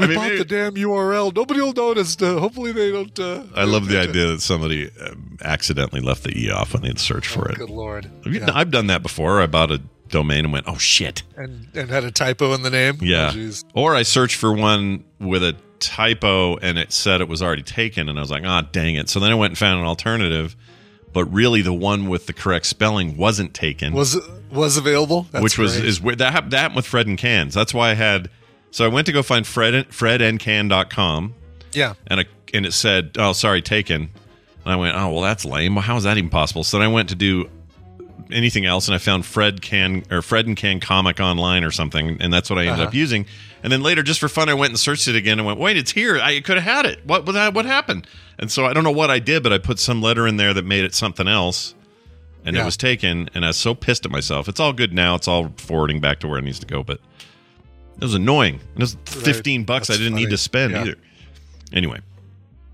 We I mean, bought maybe- the damn URL. Nobody will notice. Uh, hopefully, they don't. Uh, I love the idea that somebody um, accidentally left the e off when they'd search for it. Oh, Good lord. Have you- Yeah. I've done that before. I bought a domain and went, "Oh shit." and and had a typo in the name. Yeah. Oh, or I searched for one with a typo and it said it was already taken, and I was like, ah, dang it. So then I went and found an alternative, but really the one with the correct spelling wasn't taken, was was available, That's which was great. is. That, that happened with Fred and Cans. That's why I had. So I went to go find Fred fredandcan.com yeah. and I, and it said, "Oh, sorry, taken." And I went, "Oh, well, that's lame. Well, how is that even possible?" So then I went to do anything else, and I found Fred Can or Fred and Can comic online or something, and that's what I ended Uh-huh. up using. And then later, just for fun, I went and searched it again and went, "Wait, it's here. I could have had it. What what what happened?" And so I don't know what I did, but I put some letter in there that made it something else. And it was taken, and I was so pissed at myself. It's all good now. It's all forwarding back to where it needs to go, but it was annoying. It was fifteen bucks I didn't need to spend Yeah. either. Anyway,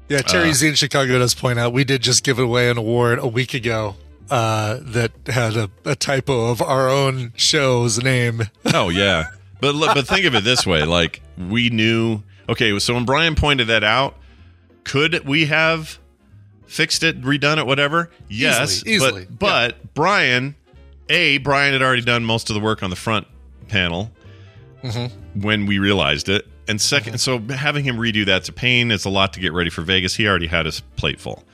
Yeah, Terry Uh, Z in Chicago does point out we did just give away an award a week ago uh, that had a, a typo of our own show's name. Oh yeah, but but think of it this way: like we knew. Okay, so when Brian pointed that out, could we have fixed it, redone it, whatever? Yes, Easily, easily, But but Brian, a Brian had already done most of the work on the front panel Mm-hmm. when we realized it, and 2nd so having him redo that's a pain. It's a lot to get ready for Vegas. He already had his plate full.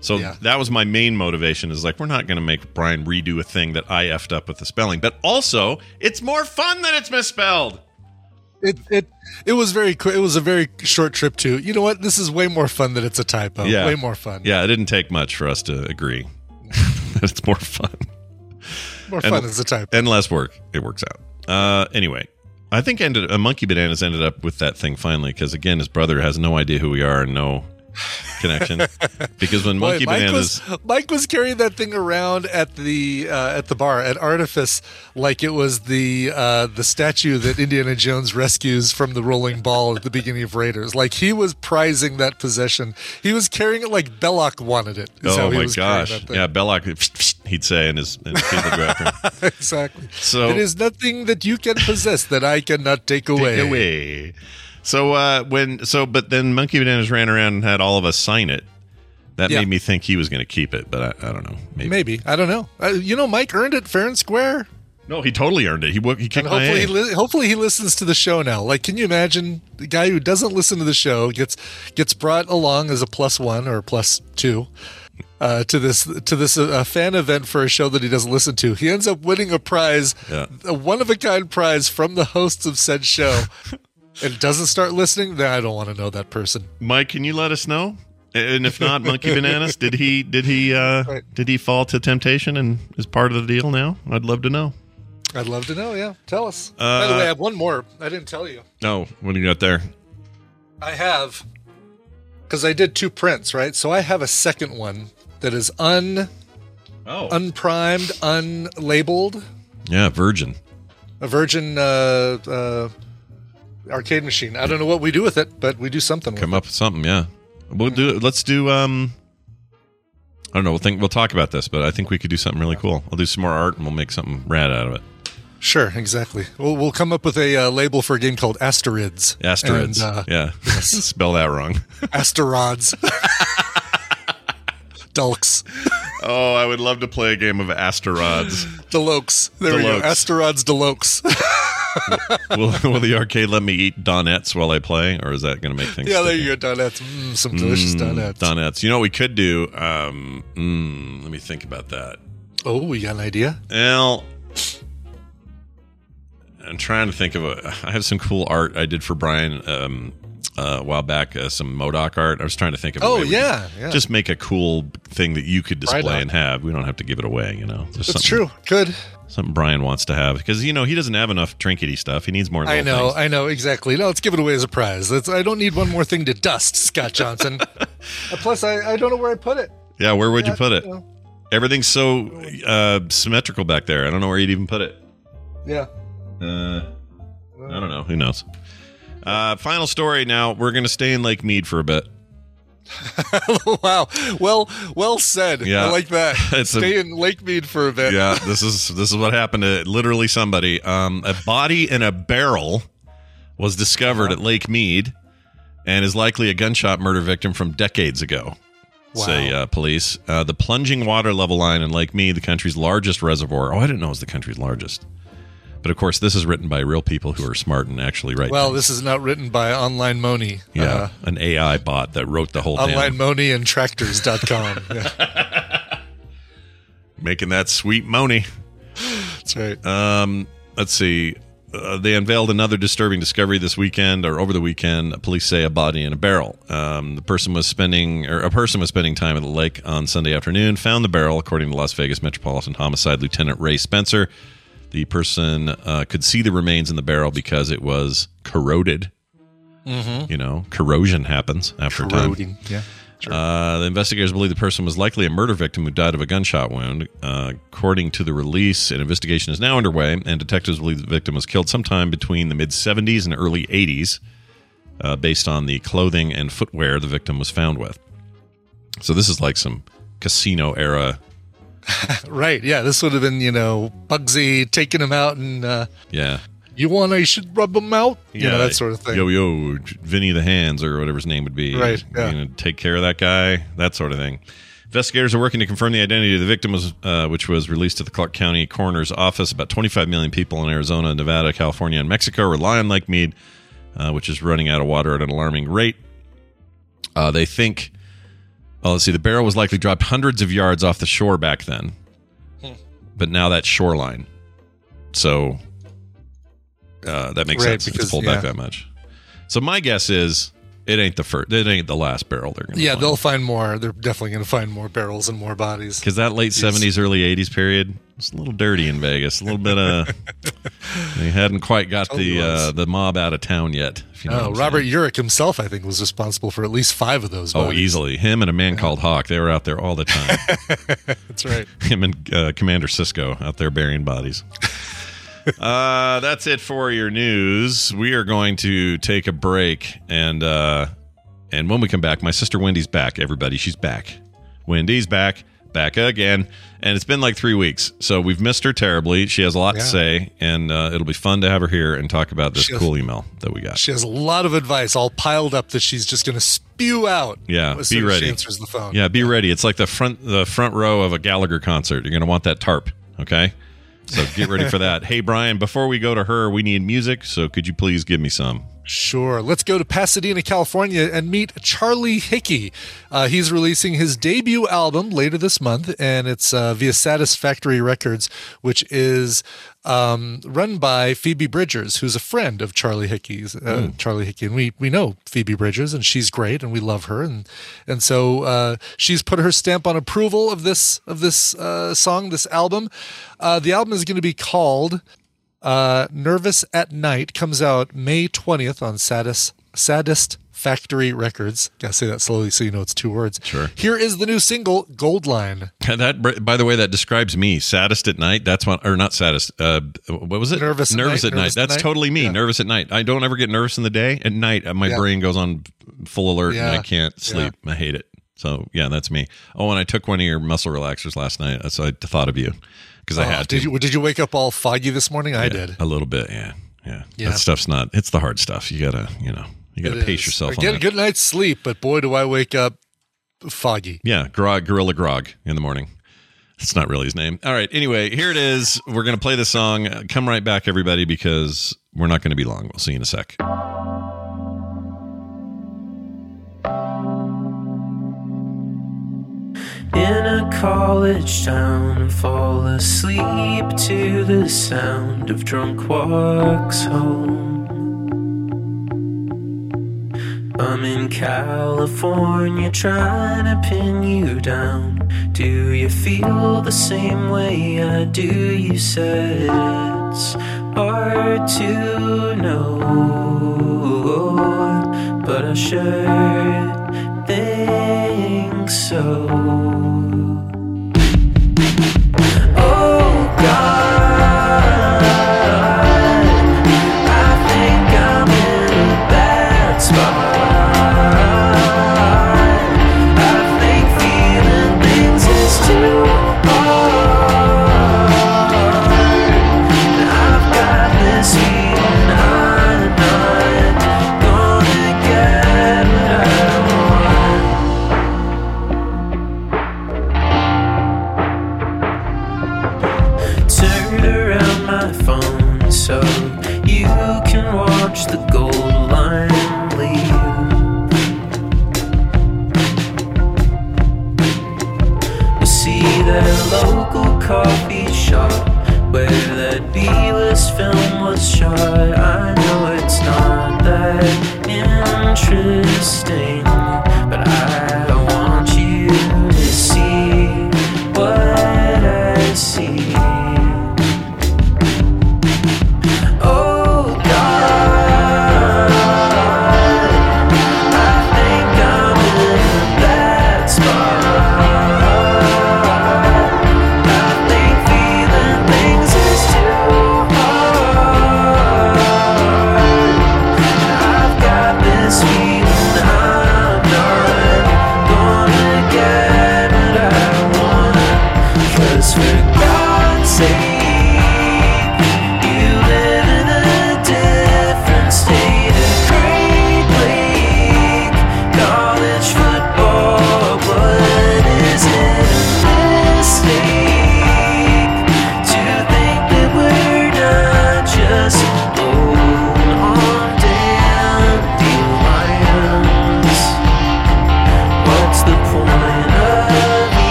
So Yeah. that was my main motivation is like we're not going to make Brian redo a thing that I effed up with the spelling. But also, it's more fun that it's misspelled. It it it was very quick. It was a very short trip to. You know what? This is way more fun that it's a typo. Yeah. way more fun. Yeah, it didn't take much for us to agree that it's more fun more And- fun as a typo. and less work. It works out. Uh, anyway, I think ended a Monkey Bananas ended up with that thing finally because again, his brother has no idea who we are and no connection because when Boy, Monkey Mike Bananas. was Mike was carrying that thing around at the uh, at the bar at Artifice like it was the uh, the statue that Indiana Jones rescues from the rolling ball at the beginning of Raiders. Like he was prizing that possession. He was carrying it like Belloq wanted it. Oh he my was gosh! Yeah, Belloq, he'd say in his, in his exactly. So- it is nothing that you can possess that I cannot take away. Take away. So uh, when so, but then Monkey Bananas ran around and had all of us sign it. That Yeah. made me think he was going to keep it, but I, I don't know. Maybe. Maybe I don't know. Uh, you know, Mike earned it fair and square. No, he totally earned it. He he kicked And my hopefully, he li- hopefully he listens to the show now. Like, can you imagine the guy who doesn't listen to the show gets gets brought along as a plus one or plus two uh, to this to this uh, fan event for a show that he doesn't listen to? He ends up winning a prize, Yeah. a one of a kind prize from the hosts of said show, and doesn't start listening. Then I don't want to know that person. Mike, can you let us know? And if not, Monkey Bananas, did he did he uh, Right. did he fall to temptation and is part of the deal now? I'd love to know. I'd love to know. Yeah, tell us. By the Uh, way, I have one more. I didn't tell you. Oh, what do you got there? I have because I did two prints, right? So I have a second one that is un Oh, unprimed, unlabeled, yeah, Virgin. a Virgin uh, uh, arcade machine. I don't know what we do with it, but we do something. Come up with something, yeah. We'll do. Let's do. Um, I don't know. We'll think. We'll talk about this, but I think we could do something really cool. I'll do some more art, and we'll make something rad out of it. it. Sure, exactly. We'll we'll come up with a uh, label for a game called Asteroids. Asteroids. And, uh, yeah, spell that wrong. Asteroids. Dulks. oh, I would love to play a game of asteroids. Delokes. There we go. Delokes. Asteroids Delokes. will, will the arcade let me eat donuts while I play, or is that going to make things? yeah, there you go. Donuts. Mm, some delicious donuts. Donuts. You know what we could do? Um, mm, let me think about that. Oh, we got an idea. Well, I'm trying to think of a. I have some cool art I did for Brian um, uh, a while back. Uh, some Modoc art. I was trying to think of. Oh, yeah, yeah. Just make a cool thing that you could display and have. We don't have to give it away. You know, That's true. Good. Something Brian wants to have because you know he doesn't have enough trinkety stuff. He needs more. I know, things. I know exactly. No, let's give it away as a prize. That's, I don't need one more thing to dust, Scott Johnson. Uh, Plus, I, I don't know where I put it. yeah, where would you put it? you know. Everything's so uh, symmetrical back there. I don't know where you'd even put it. Yeah. Uh, I don't know. Who knows? Uh, final story. Now we're going to stay in Lake Mead for a bit. wow. Well, well said. Yeah. I like that. It's a- Stay in Lake Mead for a bit. Yeah, this is this is what happened to literally somebody. Um, a body in a barrel was discovered at Lake Mead, and is likely a gunshot murder victim from decades ago. Say uh, police. Uh, the plunging water level line in Lake Mead, the country's largest reservoir. Oh, I didn't know it was the country's largest. But of course, this is written by real people who are smart and actually write. Well, things. this is not written by Online Moni. yeah, Uh, an AI bot that wrote the whole online Moni and tractors.com. yeah, making that sweet money. that's right. Um, let's see. Uh, they unveiled another disturbing discovery this weekend or over the weekend. Police say a body in a barrel. Um, the person was spending, or a person was spending time at the lake on Sunday afternoon. Found the barrel, according to Las Vegas Metropolitan Homicide Lieutenant Ray Spencer. The person uh, could see the remains in the barrel because it was corroded. You know, corrosion happens after time. Corroding. Yeah. Uh, the investigators believe the person was likely a murder victim who died of a gunshot wound. Uh, according to the release, an investigation is now underway, and detectives believe the victim was killed sometime between the mid 70s and early 80s, uh, based on the clothing and footwear the victim was found with. So this is like some casino era. Right. Yeah. This would have been, you know, Bugsy taking him out and, uh, Yeah. you want, I should rub him out. You know, that sort of thing. Yo, yo, Vinny the Hands, or whatever his name would be. Right, yeah. You know, take care of that guy, that sort of thing. Investigators are working to confirm the identity of the victim, was, uh, which was released to the Clark County Coroner's Office. About 25 million people in Arizona, Nevada, California, and Mexico rely on Lake Mead, uh, which is running out of water at an alarming rate. Uh, they think, well, let's see, the barrel was likely dropped hundreds of yards off the shore back then, Hmm. but now that's shoreline. So uh, that makes Right, sense. because- it's pulled back that much. So my guess is it ain't the first. It ain't the last barrel they're going to Yeah, they'll find more. They're definitely going to find more barrels and more bodies. because that late seventies, early eighties period it's a little dirty in Vegas. A little bit of they hadn't quite got Totally the uh, the mob out of town yet. If you know Oh, Robert saying. Urich himself, I think, was responsible for at least five of those. Oh, easily him and a man called Hawk. They were out there all the time. That's right. him and uh, Commander Sisko out there burying bodies. uh, that's it for your news. We are going to take a break, and uh, and when we come back, my sister Wendy's back. Everybody, she's back. Wendy's back, back again, and it's been like three weeks, so we've missed her terribly. She has a lot Yeah. to say, and uh, it'll be fun to have her here and talk about this has- cool email that we got. She has a lot of advice all piled up that she's just going to spew out. Yeah, as be soon as ready. She answers the phone. Yeah, be ready. It's like the front the front row of a Gallagher concert. You're going to want that tarp, okay? So get ready for that. hey, Brian, before we go to her, we need music. So could you please give me some? Sure. Let's go to Pasadena, California, and meet Charlie Hickey. Uh, he's releasing his debut album later this month, and it's uh, via Saddest Factory Records, which is um, run by Phoebe Bridgers, who's a friend of Charlie Hickey's. Uh, Charlie Hickey, and we we know Phoebe Bridgers, and she's great, and we love her, and and so uh, she's put her stamp on approval of this of this uh, song, this album. Uh, the album is going to be called uh, Nervous at Night comes out May 20th on Saddest Sadist Factory Records. Gotta say that slowly so you know it's two words. Sure. Here is the new single, Gold Line. That, by the way, that describes me. Saddest at night. That's one, or not saddest. Uh, what was it? Nervous at nervous night, at night. nervous at That's night. totally me. Yeah. Nervous at night. I don't ever get nervous in the day. At night, uh, my Yeah. brain goes on full alert and I can't sleep. I hate it. So yeah, that's me. Oh, and I took one of your muscle relaxers last night, so I thought of you because I Oh, had to. did you did you wake up all foggy this morning? I Yeah, did. a little bit. Yeah, yeah. Yeah. That stuff's not. It's the hard stuff. You gotta, you know, you gotta pace is. yourself I on get a good night's sleep, but boy, do I wake up foggy. Yeah, grog, gorilla grog in the morning. It's not really his name. All right. Anyway, here it is. We're going to play the song. Uh, Come right back, everybody, because we're not going to be long. We'll see you in a sec. in a college town fall asleep to the sound of drunk walks home i'm in california trying to pin you down. Do you feel the same way i do? You said it's hard to know but i sure think so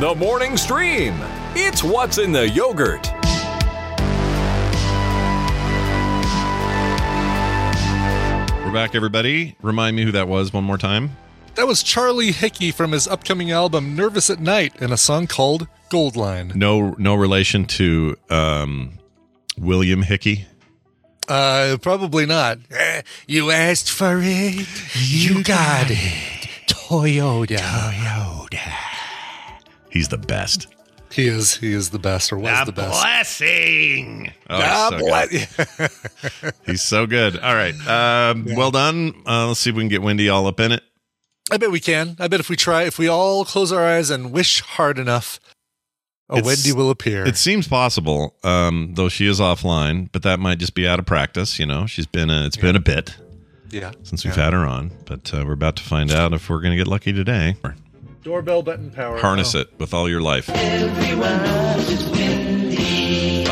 The morning stream. It's what's in the yogurt. We're back, everybody. Remind me who that was one more time. That was Charlie Hickey from his upcoming album Nervous at Night in a song called Gold Line. No, no relation to um, William Hickey. Uh, probably not. Eh, you asked for it, you, got, it. Toyota. Toyota. He's the best. He is. He is the best, or was the, best. blessing. Oh, God he's, so good. He's so good. All right. Um, Well done. Uh, let's see if we can get Wendy all up in it. I bet we can. I bet if we try, if we all close our eyes and wish hard enough, a It's- Wendy will appear. It seems possible, um, though she is offline, but that might just be out of practice. You know, she's been a, it's been a bit yeah. since we've Yeah. had her on, but uh, we're about to find out if we're going to get lucky today. Doorbell button power. Harness Oh. it with all your life.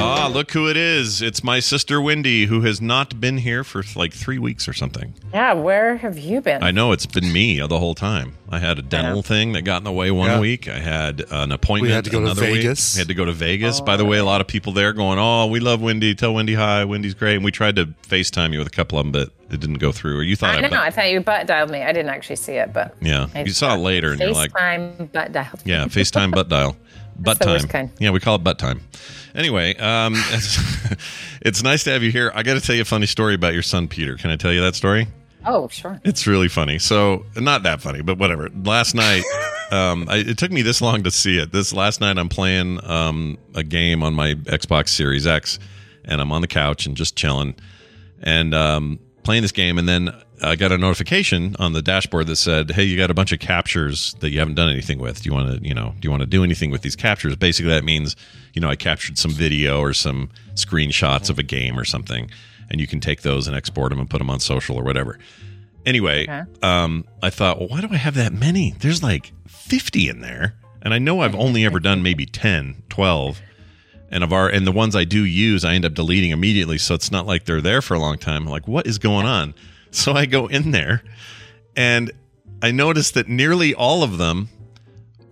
Ah, look who it is. It's my sister Wendy, who has not been here for like three weeks or something. Yeah, where have you been? I know it's been me the whole time. I had a dental Yeah. thing that got in the way one Yeah. week. I had an appointment We had to go to Vegas. week. I had to go to Vegas. By the way, a lot of people there going, "Oh, we love Wendy. Tell Wendy hi. Wendy's great." And we tried to FaceTime you with a couple of them, but it didn't go through. Or you thought I I, know. but- I thought you butt dialed me. I didn't actually see it, but yeah, I you saw it later, and you're like, FaceTime butt dialed. Yeah, FaceTime butt dial. Butt time. Yeah, we call it butt time. Anyway, um, it's, it's nice to have you here. I got to tell you a funny story about your son Peter. Can I tell you that story? Oh, sure. It's really funny. So, not that funny, but whatever. Last night, um, I, it took me this long to see it. This last night, I'm playing um, a game on my Xbox Series X, and I'm on the couch and just chilling, and um, playing this game. And then I got a notification on the dashboard that said, "Hey, you got a bunch of captures that you haven't done anything with. Do you want to, you know, do you want to do anything with these captures?" Basically, that means, you know, I captured some video or some screenshots of a game or something, and you can take those and export them and put them on social or whatever. Anyway, Okay. um, I thought, well, why do I have that many? There's like 50 in there. And I know I've only ever done maybe 10, 12. And of our and the ones I do use, I end up deleting immediately. So it's not like they're there for a long time. I'm like, what is going on? So I go in there and I notice that nearly all of them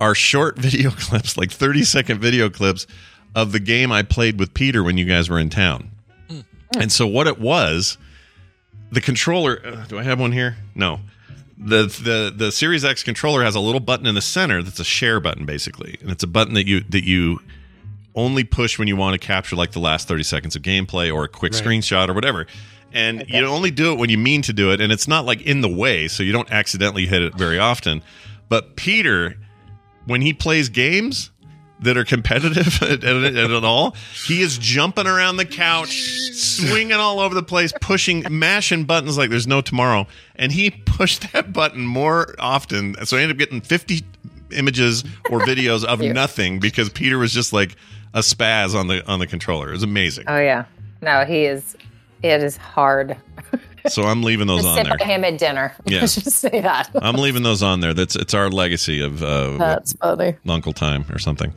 are short video clips, like 30 second video clips of the game I played with Peter when you guys were in town. And so what it was, the controller. Uh, do I have one here? No. The the the Series X controller has a little button in the center that's a share button basically, and it's a button that you that you only push when you want to capture like the last 30 seconds of gameplay or a quick Right. screenshot or whatever. And you only do it when you mean to do it, and it's not like in the way, so you don't accidentally hit it very often. But Peter, when he plays games that are competitive at, at, at all, he is jumping around the couch, swinging all over the place, pushing, mashing buttons like there's no tomorrow. And he pushed that button more often, so I ended up getting 50 images or videos of nothing because Peter was just like a spaz on the on the controller. It was amazing. Oh yeah. No, he is. It is hard. So I'm leaving those on sit there. by him at dinner. Yeah. Just say that. I'm leaving those on there. That's it's our legacy of uh, That's funny. Uncle Time or something.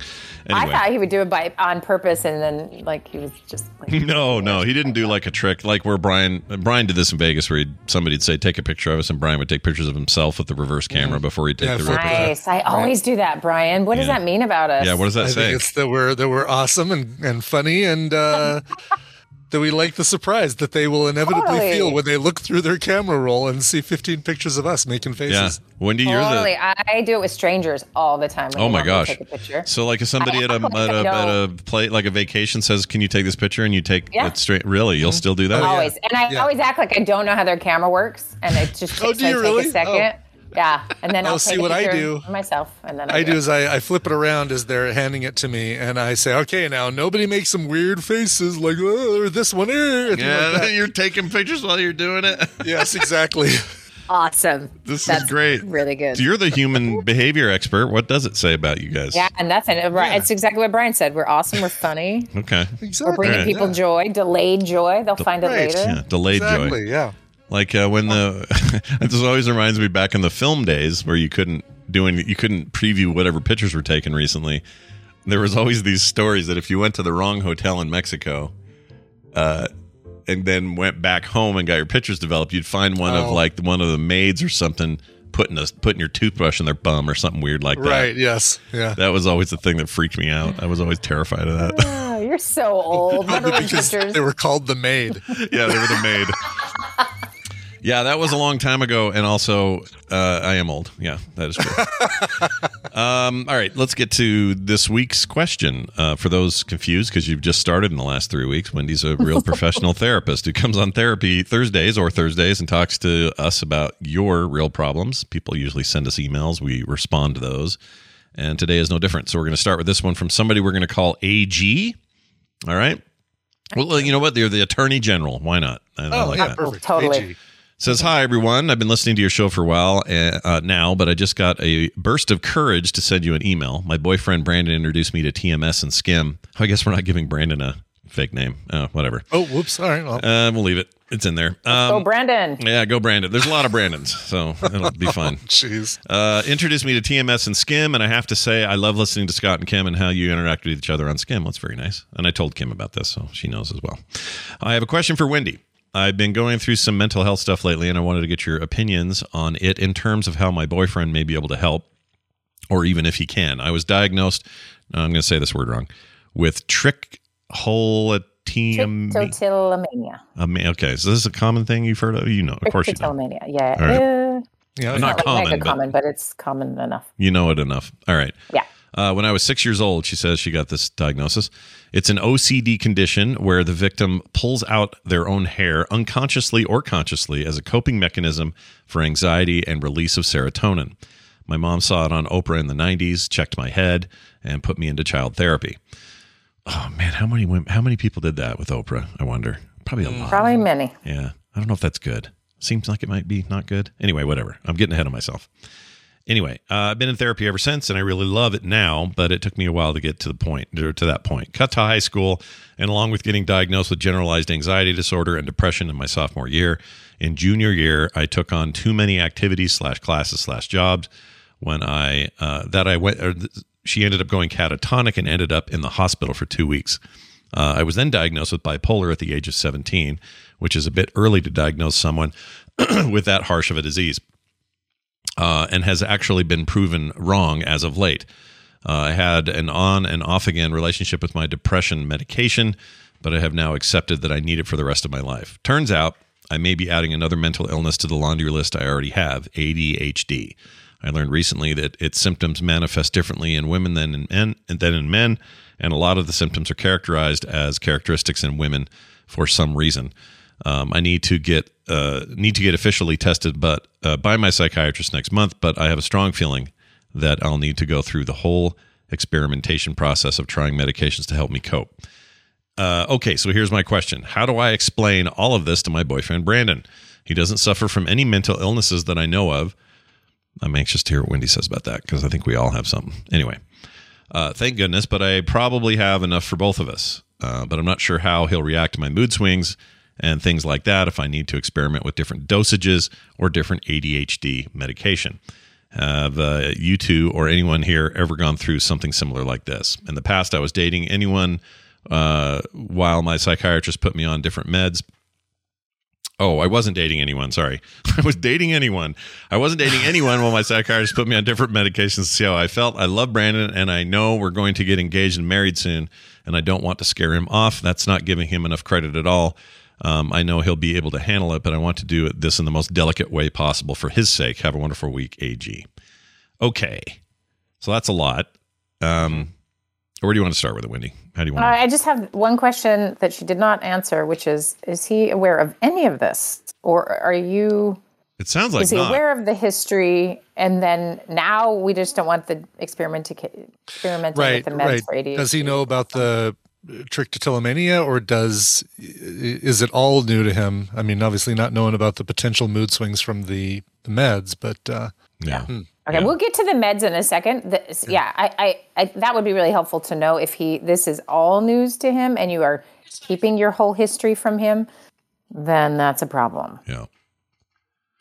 I thought he would do it by on purpose, and then like he was just like, No, no, he didn't do like a trick like where Brian Brian did this in Vegas where he'd, somebody'd say take a picture of us and Brian would take pictures of himself with the reverse camera before he'd take Yeah, the flip picture. nice. I always do that, Brian. What does that mean about us? Yeah, what does that I say? think it's that we're that we're awesome and, and funny and uh, that we like the surprise that they will inevitably Totally. feel when they look through their camera roll and see 15 pictures of us making faces. Yeah, faces. Wendy, you're Totally. the. I I do it with strangers all the time. Oh my want me to gosh! Take a picture. So like if somebody I at a act like at I a, at a play like a vacation says, "Can you take this picture?" and you take Yeah. it straight. Really, you'll mm-hmm. still do that? Oh, yeah. always, and I Yeah. always act like I don't know how their camera works, and it just Oh, takes do you I take really? a second. Yeah, and then Oh, I'll see what I do? myself, and then I, I do is I, I flip it around as they're handing it to me, and I say, "Okay, now nobody make some weird faces like oh, this one." eh," and Yeah, like that. you're taking pictures while you're doing it. yes, exactly. awesome. This That's is great. Really good. So you're the human behavior expert. What does it say about you guys? yeah, and that's it. It's exactly what Brian said. We're awesome. We're funny. Okay. Exactly. We're bringing Right. people joy, delayed joy. They'll find it Right. later. Yeah, delayed joy. Yeah. Like uh, when the this always reminds me back in the film days where you couldn't do any, you couldn't preview whatever pictures were taken recently. there was always these stories that if you went to the wrong hotel in Mexico, uh, and then went back home and got your pictures developed, you'd find one of Oh. like one of the maids or something putting a putting your toothbrush in their bum or something weird like that. Right. Yes. Yeah. That was always the thing that freaked me out. I was always terrified of that. Oh, you're so old. Remember because pictures? they were called the maid. yeah, they were the maid. Yeah, that was a long time ago, and also uh, I am old. Yeah, that is true. um, all right, let's get to this week's question. Uh, for those confused, because you've just started in the last three weeks, Wendy's a real professional therapist who comes on therapy Thursdays or Thursdays and talks to us about your real problems. People usually send us emails, we respond to those, and today is no different. So we're going to start with this one from somebody we're going to call AG. All right. Well, you know what? They're the attorney general. Why not? I, I Oh, like yeah, that. perfect. Totally. AG. Says, Hi, everyone. I've been listening to your show for a while uh, uh, now, but I just got a burst of courage to send you an email. My boyfriend Brandon introduced me to TMS and Skim. I guess we're not giving Brandon a fake name. Uh, whatever. Oh, whoops. All right. Well, Uh, we'll leave it. It's in there. oh, Um, Brandon. yeah, go Brandon. There's a lot of Brandons, so it'll be fun. jeez. Uh, introduced me to TMS and Skim, and I have to say, I love listening to Scott and Kim and how you interact with each other on Skim. That's very nice. And I told Kim about this, so she knows as well. I have a question for Wendy. I've been going through some mental health stuff lately, and I wanted to get your opinions on it in terms of how my boyfriend may be able to help, or even if he can. I was diagnosed, I'm going to say this word wrong, with trichotillomania. Trichotillomania. Okay, so this is a common thing you've heard of? You know, of course you know. Trichotillomania. Yeah. All right. Uh, Yeah. Not not like common, mega but- common, but it's common enough. You know it enough. All right. Yeah. Uh, when I was six years old, she says she got this diagnosis. It's an OCD condition where the victim pulls out their own hair unconsciously or consciously as a coping mechanism for anxiety and release of serotonin. My mom saw it on Oprah in the 90s, checked my head, and put me into child therapy. Oh man, how many women, how many people did that with Oprah? I wonder. Probably a lot. Probably many. Yeah. I don't know if that's good. Seems like it might be not good. Anyway, whatever. I'm getting ahead of myself. Anyway, uh, I've been in therapy ever since, and I really love it now. But it took me a while to get to the point, to that point. Cut to high school, and along with getting diagnosed with generalized anxiety disorder and depression in my sophomore year, in junior year, I took on too many activities slash classes slash jobs. When I uh, that I went, th- she ended up going catatonic and ended up in the hospital for two weeks. Uh, I was then diagnosed with bipolar at the age of 17, which is a bit early to diagnose someone with that harsh of a disease uh, and has actually been proven wrong as of late. Uh, I had an on and off again relationship with my depression medication, but I have now accepted that I need it for the rest of my life. Turns out I may be adding another mental illness to the laundry list I already have ADHD. I learned recently that its symptoms manifest differently in women than in men, than in men, and a lot of the symptoms are characterized as characteristics in women for some reason. Um, I need to get uh, need to get officially tested, but uh, by my psychiatrist next month. But I have a strong feeling that I'll need to go through the whole experimentation process of trying medications to help me cope. Uh, okay, so here's my question: How do I explain all of this to my boyfriend Brandon? He doesn't suffer from any mental illnesses that I know of. I'm anxious to hear what Wendy says about that because I think we all have something. Anyway, uh, thank goodness, but I probably have enough for both of us. Uh, but I'm not sure how he'll react to my mood swings and things like that if I need to experiment with different dosages or different ADHD medication. Have uh, you two or anyone here ever gone through something similar like this? In the past, I was dating anyone uh, while my psychiatrist put me on different meds. Oh, I wasn't dating anyone. Sorry. I was dating anyone. I wasn't dating anyone while my psychiatrist put me on different medications to see how I felt. I love Brandon and I know we're going to get engaged and married soon, and I don't want to scare him off. That's not giving him enough credit at all. Um, I know he'll be able to handle it, but I want to do this in the most delicate way possible for his sake. Have a wonderful week, AG. Okay. So that's a lot. Um, where do you want to start with it, Wendy? How do you Uh, want to? I just have one question that she did not answer, which is: Is he aware of any of this, or are you? It sounds like is he not. aware of the history, and then now we just don't want the experimenting experimenting Right. with the meds Right. for ADHD? Does he know about the trichotillomania, or does is it all new to him? I mean, obviously not knowing about the potential mood swings from the, the meds, but uh, yeah. Okay, we'll get to the meds in a second. This, yeah, I, I, I, that would be really helpful to know if he this is all news to him and you are keeping your whole history from him. Then that's a problem, Yeah.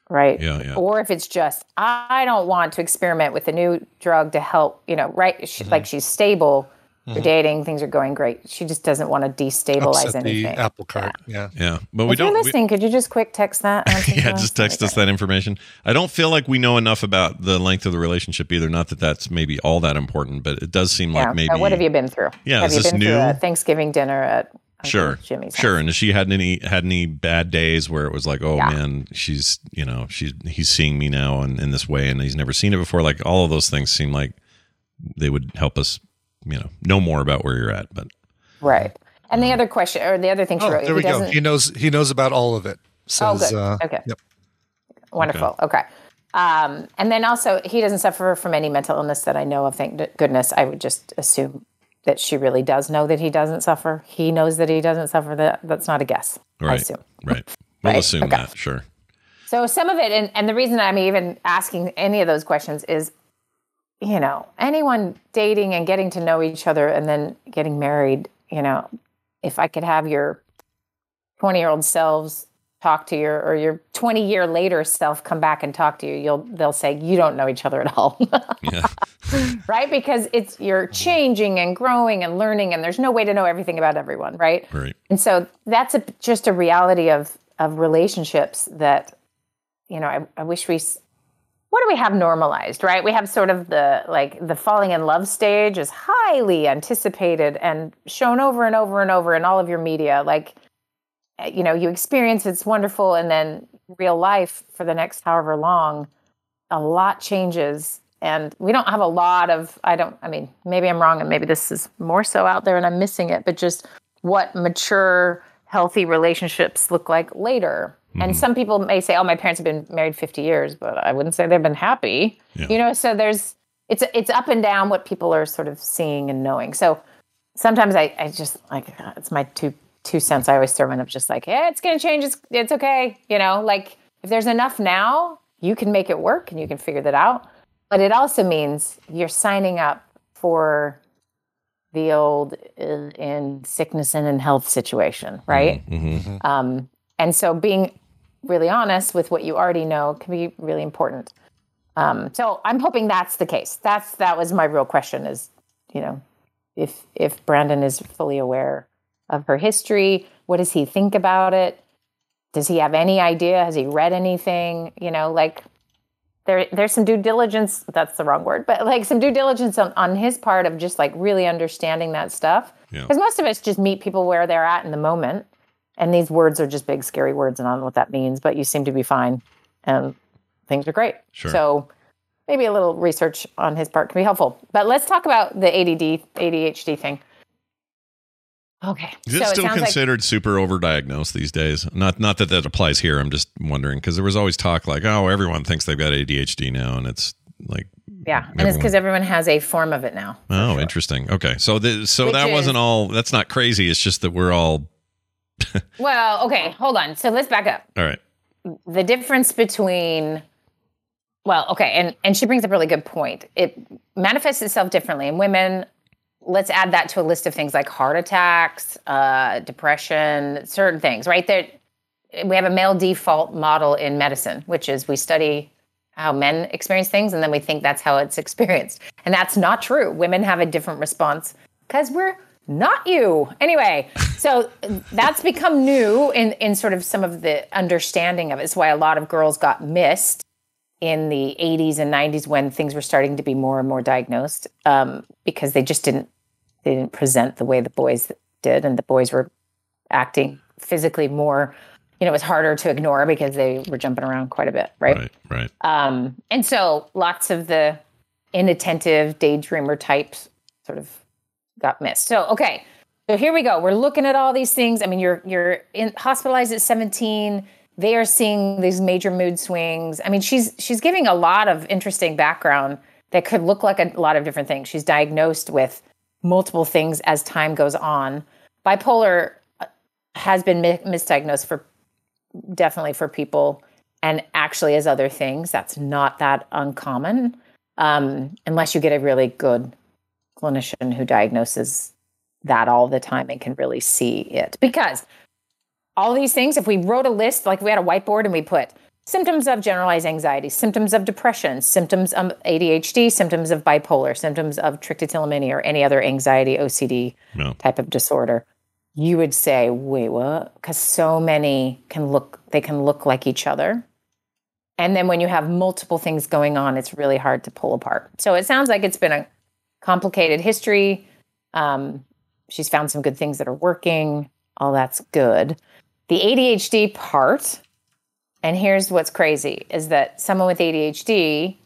right? Yeah, yeah. Or if it's just I don't want to experiment with a new drug to help, you know, right? She, Mm-hmm. Like she's stable, You're dating, things are going great. She just doesn't want to destabilize Upset the anything. apple cart. Yeah. Yeah, but we if you're don't. we- could you just quick text that? yeah, just us? text us that information. I don't feel like we know enough about the length of the relationship either. Not that that's maybe all that important, but it does seem Yeah. like maybe. Uh, what have you been through? Yeah, Have is you this been new? through a Thanksgiving dinner at Sure, Jimmy's? sure. And has she had any had any bad days where it was like, oh Yeah. man, she's you know she's he's seeing me now in, in this way, and he's never seen it before. Like all of those things seem like they would help us, you know, know more about where you're at. But Right. And the other question, or the other thing she Oh, wrote, there we go. He knows. He knows about all of it. Oh, Says, good. Uh, Okay. Yep. Wonderful. Okay. Um, and then also, he doesn't suffer from any mental illness that I know of. Thank goodness. I would just assume that she really does know that he doesn't suffer. He knows that he doesn't suffer. That that's not a guess. I right, assume. right, we'll Right, assume okay. that. Sure. So some of it, and, and the reason I'm even asking any of those questions is, you know, anyone dating and getting to know each other and then getting married, you know, if I could have your 20 year old selves talk to your or your 20 year later self come back and talk to you, you'll they'll say you don't know each other at all. Yeah. right? Because it's you're changing and growing and learning and there's no way to know everything about everyone, right? Right. And so that's a, just a reality of of relationships that you know, I, I wish we what do we have normalized, right? We have sort of the like the falling in love stage is highly anticipated and shown over and over and over in all of your media. Like, uh, you know, you experience it's wonderful, and then real life for the next however long, a lot changes. And we don't have a lot of, I don't, I mean, maybe I'm wrong and maybe this is more so out there and I'm missing it, but just what mature, healthy relationships look like later. And mm-hmm. some people may say, "Oh, my parents have been married 50 years," but I wouldn't say they've been happy. Yeah. You know, so there's it's it's up and down what people are sort of seeing and knowing. So sometimes I, I just like it's my two two cents I always throw in of just like, yeah, it's gonna change. It's it's okay. You know, like if there's enough now, you can make it work and you can figure that out. But it also means you're signing up for the old uh, in sickness and in health situation, right? Mm-hmm. Um, and so being really honest with what you already know can be really important. Um, so I'm hoping that's the case. That's that was my real question is, you know, if if Brandon is fully aware of her history, what does he think about it? Does he have any idea? Has he read anything? You know, like there there's some due diligence, that's the wrong word, but like some due diligence on, on his part of just like really understanding that stuff. Yeah. Because most of us just meet people where they're at in the moment. And these words are just big, scary words, and I don't know what that means, but you seem to be fine and things are great. Sure. So maybe a little research on his part can be helpful. But let's talk about the ADD, ADHD thing. Okay. Is it so still sounds like considered super overdiagnosed these days? Not not that that applies here. I'm just wondering because there was always talk like, oh, everyone thinks they've got ADHD now, and it's like, yeah, and it's because everyone has a form of it now. oh, interesting. Okay, so the, so Which that is- wasn't all. That's not crazy. It's just that we're all Well, okay, hold on. So let's back up. all right. the difference between well okay and and she brings up a really good point it manifests itself differently in women let's add that to a list of things like heart attacks uh, depression certain things right? There we have a male default model in medicine which is we study how men experience things and then we think that's how it's experienced. And that's not true. Women have a different response because we're not you. Anyway so that's become new in in sort of some of the understanding of it. It's why a lot of girls got missed in the 80s and 90s when things were starting to be more and more diagnosed um, because they just didn't they didn't present the way the boys did and the boys were acting physically more you know it was harder to ignore because they were jumping around quite a bit right, Right, right. um, and so lots of the inattentive daydreamer types sort of got missed. So okay, so here we go. We're looking at all these things. I mean, you're you're in, hospitalized at 17. They are seeing these major mood swings. I mean, she's she's giving a lot of interesting background that could look like a lot of different things. She's diagnosed with multiple things as time goes on. Bipolar uh, has been mi- misdiagnosed for definitely for people and actually as other things. That's not that uncommon um, unless you get a really good clinician who diagnoses that all the time and can really see it. Because all these things, if we wrote a list, like we had a whiteboard and we put symptoms of generalized anxiety, symptoms of depression, symptoms of ADHD, symptoms of bipolar, symptoms of trichotillomania or any other anxiety OCD No. type of disorder, you would say, wait, what? Because so many can look, they can look like each other. And then when you have multiple things going on, it's really hard to pull apart. So it sounds like it's been a complicated history. Um, she's found some good things that are working. All that's good. The ADHD part, and here's what's crazy is that someone with ADHD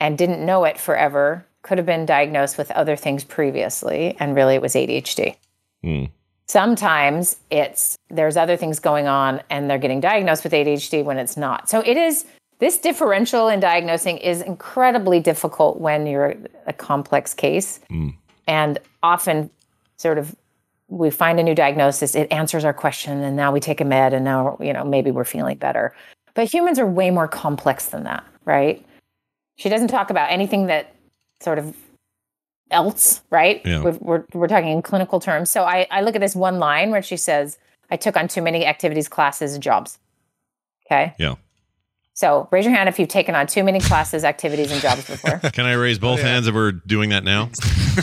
and didn't know it forever could have been diagnosed with other things previously, and really it was ADHD. Hmm. Sometimes it's there's other things going on and they're getting diagnosed with ADHD when it's not. So it is this differential in diagnosing is incredibly difficult when you're a complex case. And often sort of we find a new diagnosis, it answers our question, and now we take a med, and now you know maybe we're feeling better. But humans are way more complex than that, right? She doesn't talk about anything that sort of else, right? Yeah. We're, we're, we're talking in clinical terms. So I, I look at this one line where she says, I took on too many activities, classes, and jobs. Okay. Yeah. So raise your hand if you've taken on too many classes, activities, and jobs before. Can I raise both hands if we're doing that now?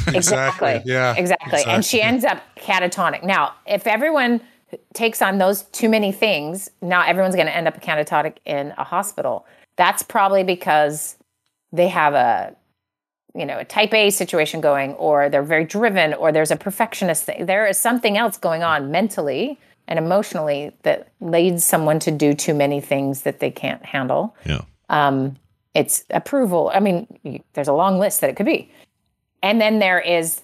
Exactly. Yeah. Exactly. And she ends up catatonic. Now, if everyone takes on those too many things, now everyone's going to end up catatonic in a hospital. That's probably because they have a you know a type A situation going, or they're very driven, or there's a perfectionist thing. There is something else going on mentally and emotionally that leads someone to do too many things that they can't handle. Yeah. Um, it's approval. I mean, there's a long list that it could be. And then there is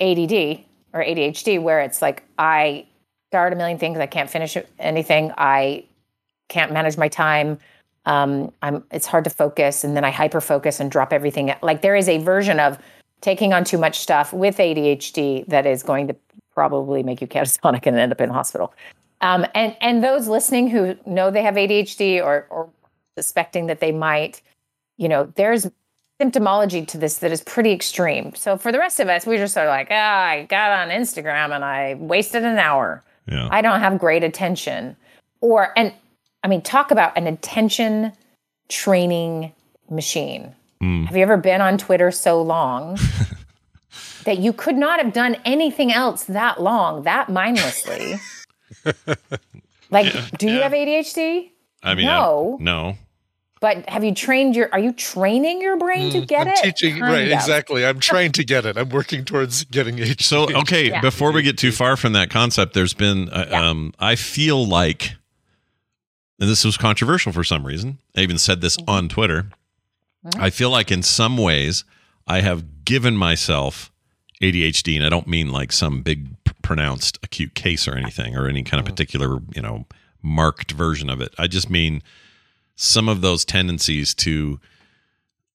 ADD or ADHD, where it's like, I start a million things, I can't finish anything, I can't manage my time. Um, I'm, it's hard to focus, and then I hyper focus and drop everything. Like there is a version of taking on too much stuff with ADHD that is going to probably make you catatonic and end up in hospital. Um, and and those listening who know they have ADHD or or suspecting that they might, you know, there's symptomology to this that is pretty extreme. So for the rest of us, we just are like, ah, I got on Instagram and I wasted an hour. Yeah. I don't have great attention. Or and I mean, talk about an attention training machine. Have you ever been on Twitter so long that you could not have done anything else that long, that mindlessly? like, do you have ADHD? I mean, No. I- no. But have you trained your? Are you training your brain to get Mm, I'm it? teaching Kind right of. exactly. I'm trying to get it. I'm working towards getting HD. So okay, Yeah. before we get too far from that concept, there's been uh, Yeah. um, I feel like, and this was controversial for some reason. I even said this Mm-hmm. on Twitter. I feel like in some ways I have given myself ADHD, and I don't mean like some big pronounced acute case or anything, or any kind of mm. particular you know marked version of it. I just mean some of those tendencies to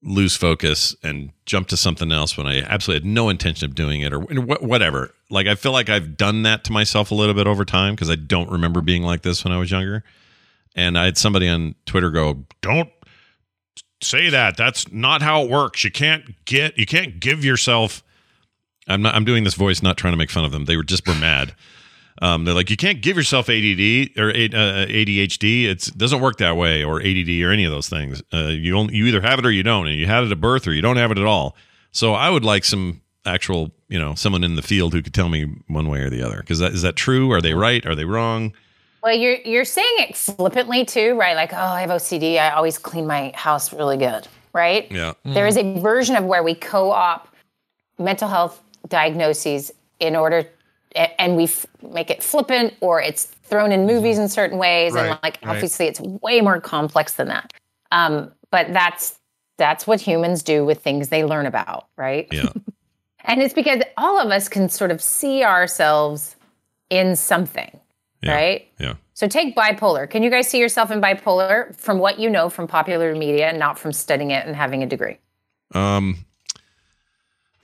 lose focus and jump to something else when I absolutely had no intention of doing it or whatever. Like I feel like I've done that to myself a little bit over time because I don't remember being like this when I was younger. And I had somebody on Twitter go, "Don't say that. That's not how it works. You can't get you can't give yourself I'm not I'm doing this voice not trying to make fun of them. They were just were mad. Um, they're like, you can't give yourself ADD or uh, ADHD. It doesn't work that way, or ADD, or any of those things. Uh, you only, you either have it or you don't, and you had it at birth, or you don't have it at all. So I would like some actual, you know, someone in the field who could tell me one way or the other. Because that is that true? Are they right? Are they wrong? Well, you're you're saying it flippantly too, right? Like, oh, I have OCD. I always clean my house really good, right? Yeah. There is a version of where we co-op mental health diagnoses in order, and we f- make it flippant, or it's thrown in movies in certain ways, and Right, like right. obviously it's way more complex than that. Um, but that's that's what humans do with things they learn about, right? Yeah. And it's because all of us can sort of see ourselves in something, Yeah. right? Yeah. So take bipolar. Can you guys see yourself in bipolar from what you know from popular media, and not from studying it and having a degree? Um,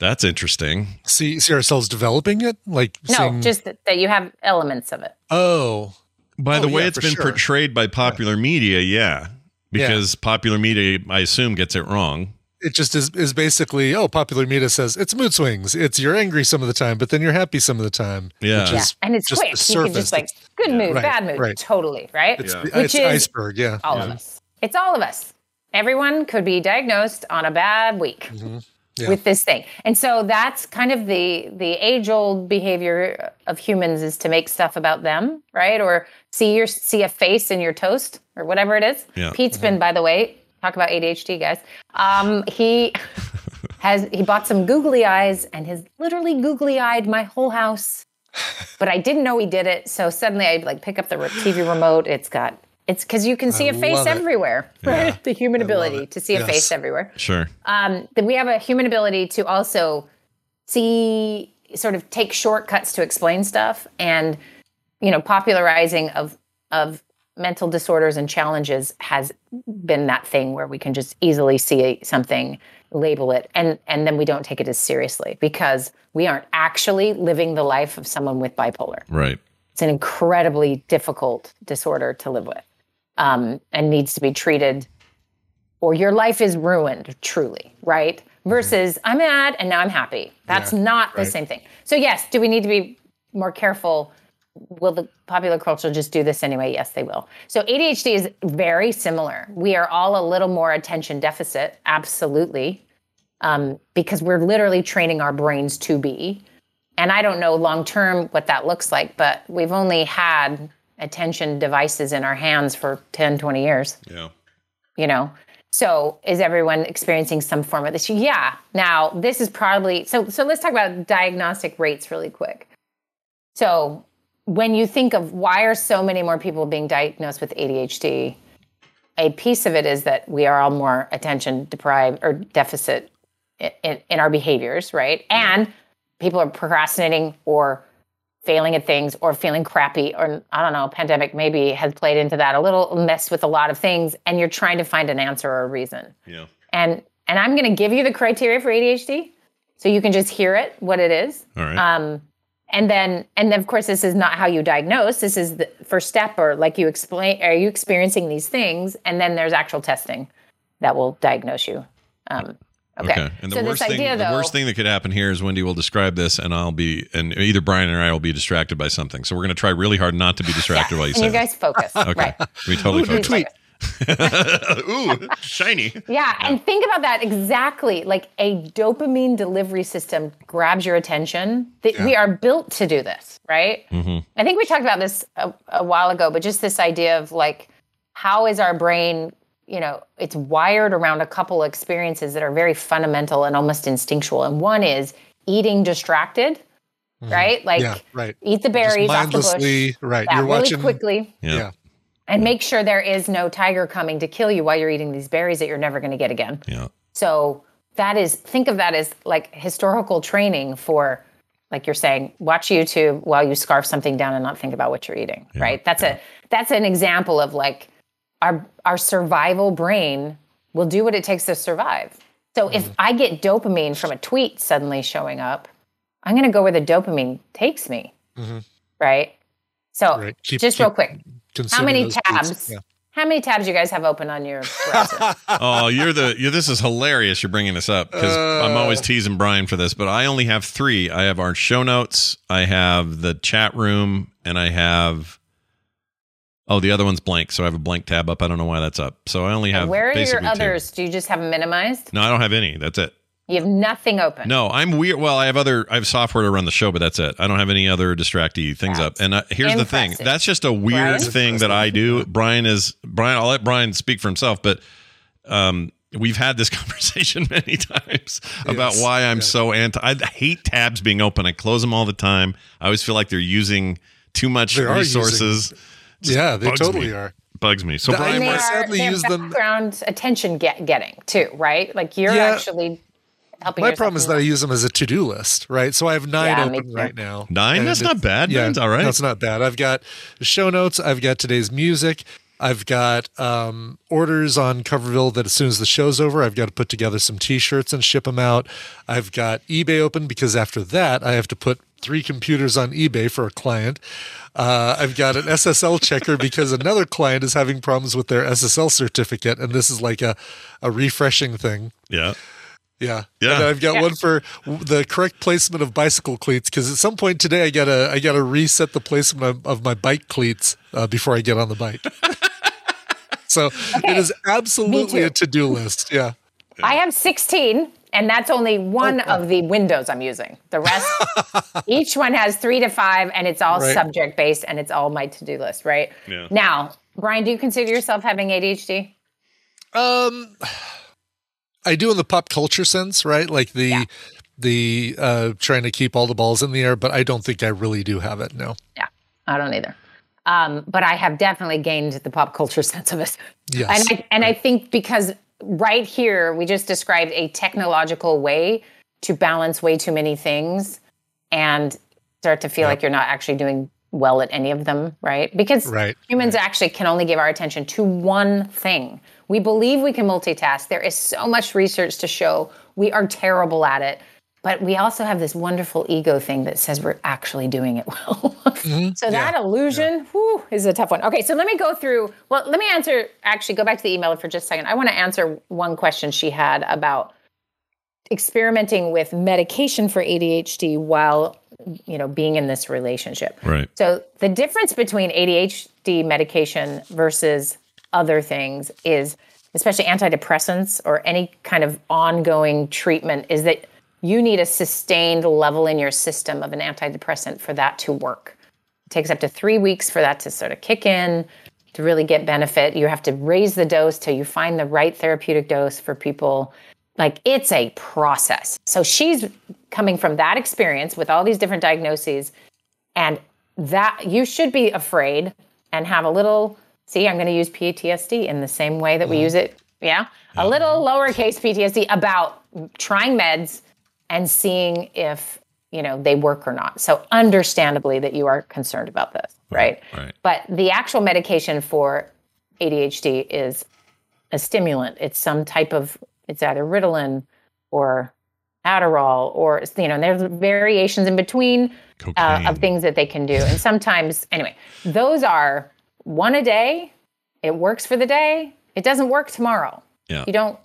that's interesting. see see ourselves developing it, like No, seeing- just that, that you have elements of it. oh By the Oh, way yeah, it's for been sure. portrayed by popular media, yeah. Because popular media, I assume, gets it wrong. it just is is basically oh popular media says it's mood swings it's you're angry some of the time but then you're happy some of the time Yeah. which Yeah, and it's just quick. the You can just like good mood, Right, bad mood, right. totally, right? it's, Yeah. the, Which it's is iceberg yeah all yeah. of us. It's all of us. Everyone could be diagnosed on a bad week Mm-hmm. Yeah. with this thing. And so that's kind of the the age-old behavior of humans is to make stuff about them, right? Or see your see a face in your toast or whatever it is. Yeah. Pete's been by the way, talk about ADHD guys. Um he has he bought some googly eyes and has literally googly eyed my whole house. But I didn't know he did it, so suddenly I like pick up the TV remote. It's got it's because you can see a face everywhere, right? The human ability to see a face everywhere. Sure. Um, then we have a human ability to also see, sort of take shortcuts to explain stuff, and you know, popularizing of of mental disorders and challenges has been that thing where we can just easily see something label it and and then we don't take it as seriously because we aren't actually living the life of someone with bipolar Right. it's an incredibly difficult disorder to live with um, and needs to be treated or your life is ruined truly right? Versus i'm mad and now i'm happy. That's Yeah, not the right. same thing. So yes do we need to be more careful? Will the popular culture just do this anyway? Yes they will. So adhd is very similar. We are all a little more attention deficit absolutely um, because we're literally training our brains to be. And I don't know long term what that looks like, but we've only had attention devices in our hands for 10, 20 years, Yeah. you know? So is everyone experiencing some form of this? Yeah. Now, this is probably so so let's talk about diagnostic rates really quick. So, when you think of why are so many more people being diagnosed with ADHD, a piece of it is that we are all more attention deprived or deficit in, in, in our behaviors, right? And people are procrastinating or failing at things or feeling crappy or I don't know, pandemic maybe has played into that a little mess with a lot of things and you're trying to find an answer or a reason. Yeah. And and I'm going to give you the criteria for ADHD so you can just hear it what it is. All right. Um and then and then of course this is not how you diagnose. This is the first step or like you explain are you experiencing these things and then there's actual testing that will diagnose you. Um Okay. And the so worst this thing, idea, the worst thing that could happen here is Wendy will describe this, and I'll be, and either Brian or I will be distracted by something. So we're going to try really hard not to be distracted while you and say. you guys focus. okay. Right. We totally Ooh, focus. tweet. Ooh, shiny. Yeah, and think about that exactly. Like a dopamine delivery system grabs your attention. That We are built to do this, right? Mhm. I think we talked about this a, a while ago, but just this idea of like, how is our brain, you know, it's wired around a couple of experiences that are very fundamental and almost instinctual. And one is eating distracted, mm-hmm. right? Like, yeah, right. eat the Just berries off the bush. right. You're really watching quickly Yeah. Yeah. and make sure there is no tiger coming to kill you while you're eating these berries that you're never going to get again. Yeah. So that is think of that as like historical training for like you're saying watch YouTube while you scarf something down and not think about what you're eating, right? That's a that's an example of like our our survival brain will do what it takes to survive. So Mm-hmm. if I get dopamine from a tweet suddenly showing up, I'm going to go where the dopamine takes me, Mhm. right? So Right. Keep- just keep real quick, how many tabs? Yeah. How many tabs you guys have open on your browser? oh, you're the you're, this is hilarious. You're bringing this up because I'm Uh. always teasing Brian for this, but I only have three. I have our show notes, I have the chat room, and I have oh the other one's blank. So I have a blank tab up. I don't know why that's up. So I only have Where are your basically two. others? Do you just have them minimized? No, I don't have any. That's it. You have nothing open. No, I'm weird. Well, I have other. I have software to run the show, but that's it. I don't have any other distracty things up. And uh, here's the thing. That's just a weird Brian? thing that I do. Brian is Brian. I'll let Brian speak for himself, but um, we've had this conversation many times about Yes, why I'm yes. so anti. I hate tabs being open. I close them all the time. I always feel like they're using too much They are resources. Just Yeah, they totally me. are. Bugs me. So The- Brian, And they I are sadly they're use them- background attention get, getting too, right? Like you're Yeah. actually helping. My yourself problem is that I use them as a to-do list, right? So I have nine Yeah, open right now. Nine? That's not bad. Yeah, Nine's all right. That's not bad. I've got show notes. I've got today's music. I've got um, orders on Coverville that as soon as the show's over, I've got to put together some T-shirts and ship them out. I've got eBay open because after that, I have to put three computers on eBay for a client. Uh, I've got an SSL checker because another client is having problems with their SSL certificate, and this is like a a refreshing thing. Yeah. Yeah, Yeah. And I've got Yeah. one for the correct placement of bicycle cleats because at some point today I gotta I gotta reset the placement of, of my bike cleats uh, before I get on the bike. so it is absolutely a to do list. Yeah. I have 16, and that's only one of the windows I'm using. The rest, each one has three to five, and it's all Right. subject based, and it's all my to do list, right? Yeah. Now, Brian, do you consider yourself having ADHD? Um, I do in the pop culture sense, right? Like the Yeah. the uh, trying to keep all the balls in the air, but I don't think I really do have it. No. Yeah, I don't either. Um, but I have definitely gained the pop culture sense of it. Yes. And I, and I think because right here we just described a technological way to balance way too many things and start to feel like you're not actually doing well at any of them, right? Because Right. humans actually can only give our attention to one thing. We believe we can multitask. There is so much research to show we are terrible at it. But we also have this wonderful ego thing that says we're actually doing it well. Mm-hmm. so that illusion whew, is a tough one. Okay, so let me go through. Well, let me answer. Actually, go back to the email for just a second. I want to answer one question she had about experimenting with medication for ADHD while you know being in this relationship. Right. So the difference between ADHD medication versus other things is especially antidepressants or any kind of ongoing treatment is that you need a sustained level in your system of an antidepressant for that to work. It takes up to 3 weeks for that to sort of kick in to really get benefit. You have to raise the dose till you find the right therapeutic dose for people. Like it's a process. So she's coming from that experience with all these different diagnoses and that you should be afraid and have a little see i'm going to use ptsd in the same way that we use it yeah a little lowercase ptsd about trying meds and seeing if you know they work or not. So understandably that you are concerned about this right Right. but the actual medication for adhd is a stimulant. It's some type of it's either ritalin or adderall or you know there's variations in between uh, of things that they can do. And sometimes, anyway, those are one a day. It works for the day. It doesn't work tomorrow. Yeah. You don't.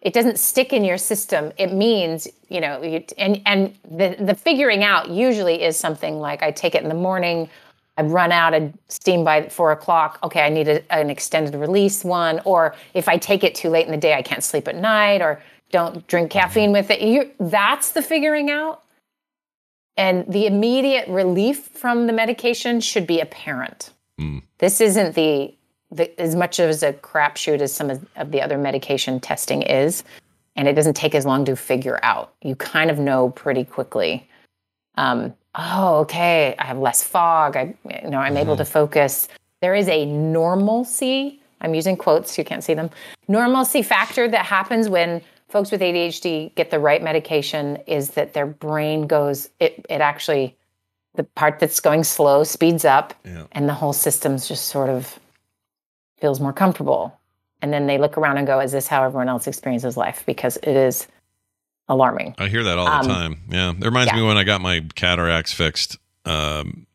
It doesn't stick in your system. It means you know, you, and and the the figuring out usually is something like I take it in the morning. I run out of steam by four o'clock. Okay, I need a, an extended release one. Or if I take it too late in the day, I can't sleep at night. Or don't drink caffeine with it. You, that's the figuring out. And the immediate relief from the medication should be apparent. This isn't the, the as much as a crapshoot as some of, of the other medication testing is, and it doesn't take as long to figure out. You kind of know pretty quickly. Um, oh, okay, I have less fog. I, you know, I'm able to focus. There is a normalcy. I'm using quotes. You can't see them. Normalcy factor that happens when folks with ADHD get the right medication is that their brain goes. It it actually the part that's going slow speeds up Yeah. and the whole system's just sort of feels more comfortable and then they look around and go is this how everyone else experiences life because it is alarming I hear that all Um, the time. Yeah. It reminds yeah. me when I got my cataracts fixed. Um,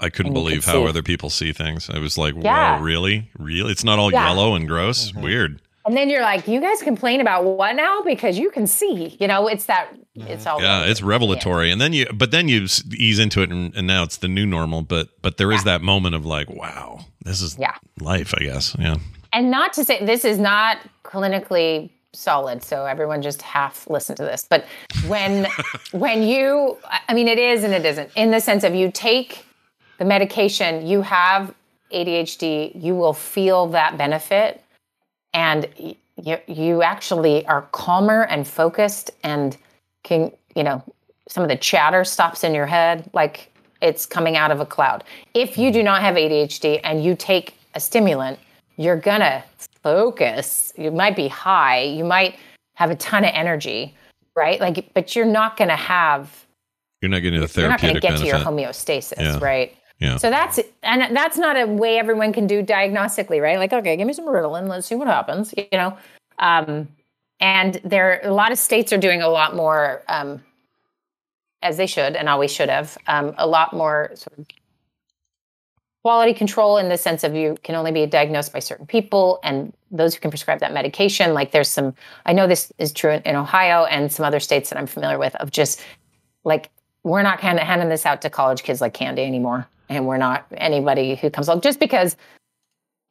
I couldn't believe could how see. other people see things. I was like, Yeah. whoa, really? Really? It's not all Yeah. yellow and gross. Weird. And then you're like you guys complain about what now because you can see you know it's that it's all Yeah, it's revelatory. And then you, but then you ease into it, and, and now it's the new normal. But but there is that moment of like, wow, this is Yeah. life. I guess. Yeah. and not to say this is not clinically solid so everyone just half listen to this but when when you i mean it is and it isn't in the sense of you take the medication you have adhd you will feel that benefit and y- you, you actually are calmer and focused and can you know some of the chatter stops in your head like it's coming out of a cloud if you do not have adhd and you take a stimulant you're gonna focus you might be high you might have a ton of energy right like but you're not gonna have You're not getting the you're not to get benefit. to your homeostasis, Yeah. right? Yeah. So that's and that's not a way everyone can do diagnostically, right? Like, okay, give me some Ritalin, let's see what happens. You know, um, and there a lot of states are doing a lot more, um, as they should and always should have, um, a lot more sort of quality control in the sense of you can only be diagnosed by certain people and those who can prescribe that medication. Like, there's some, I know this is true in, in Ohio and some other states that I'm familiar with of just like we're not kind of handing this out to college kids like candy anymore and we're not anybody who comes along just because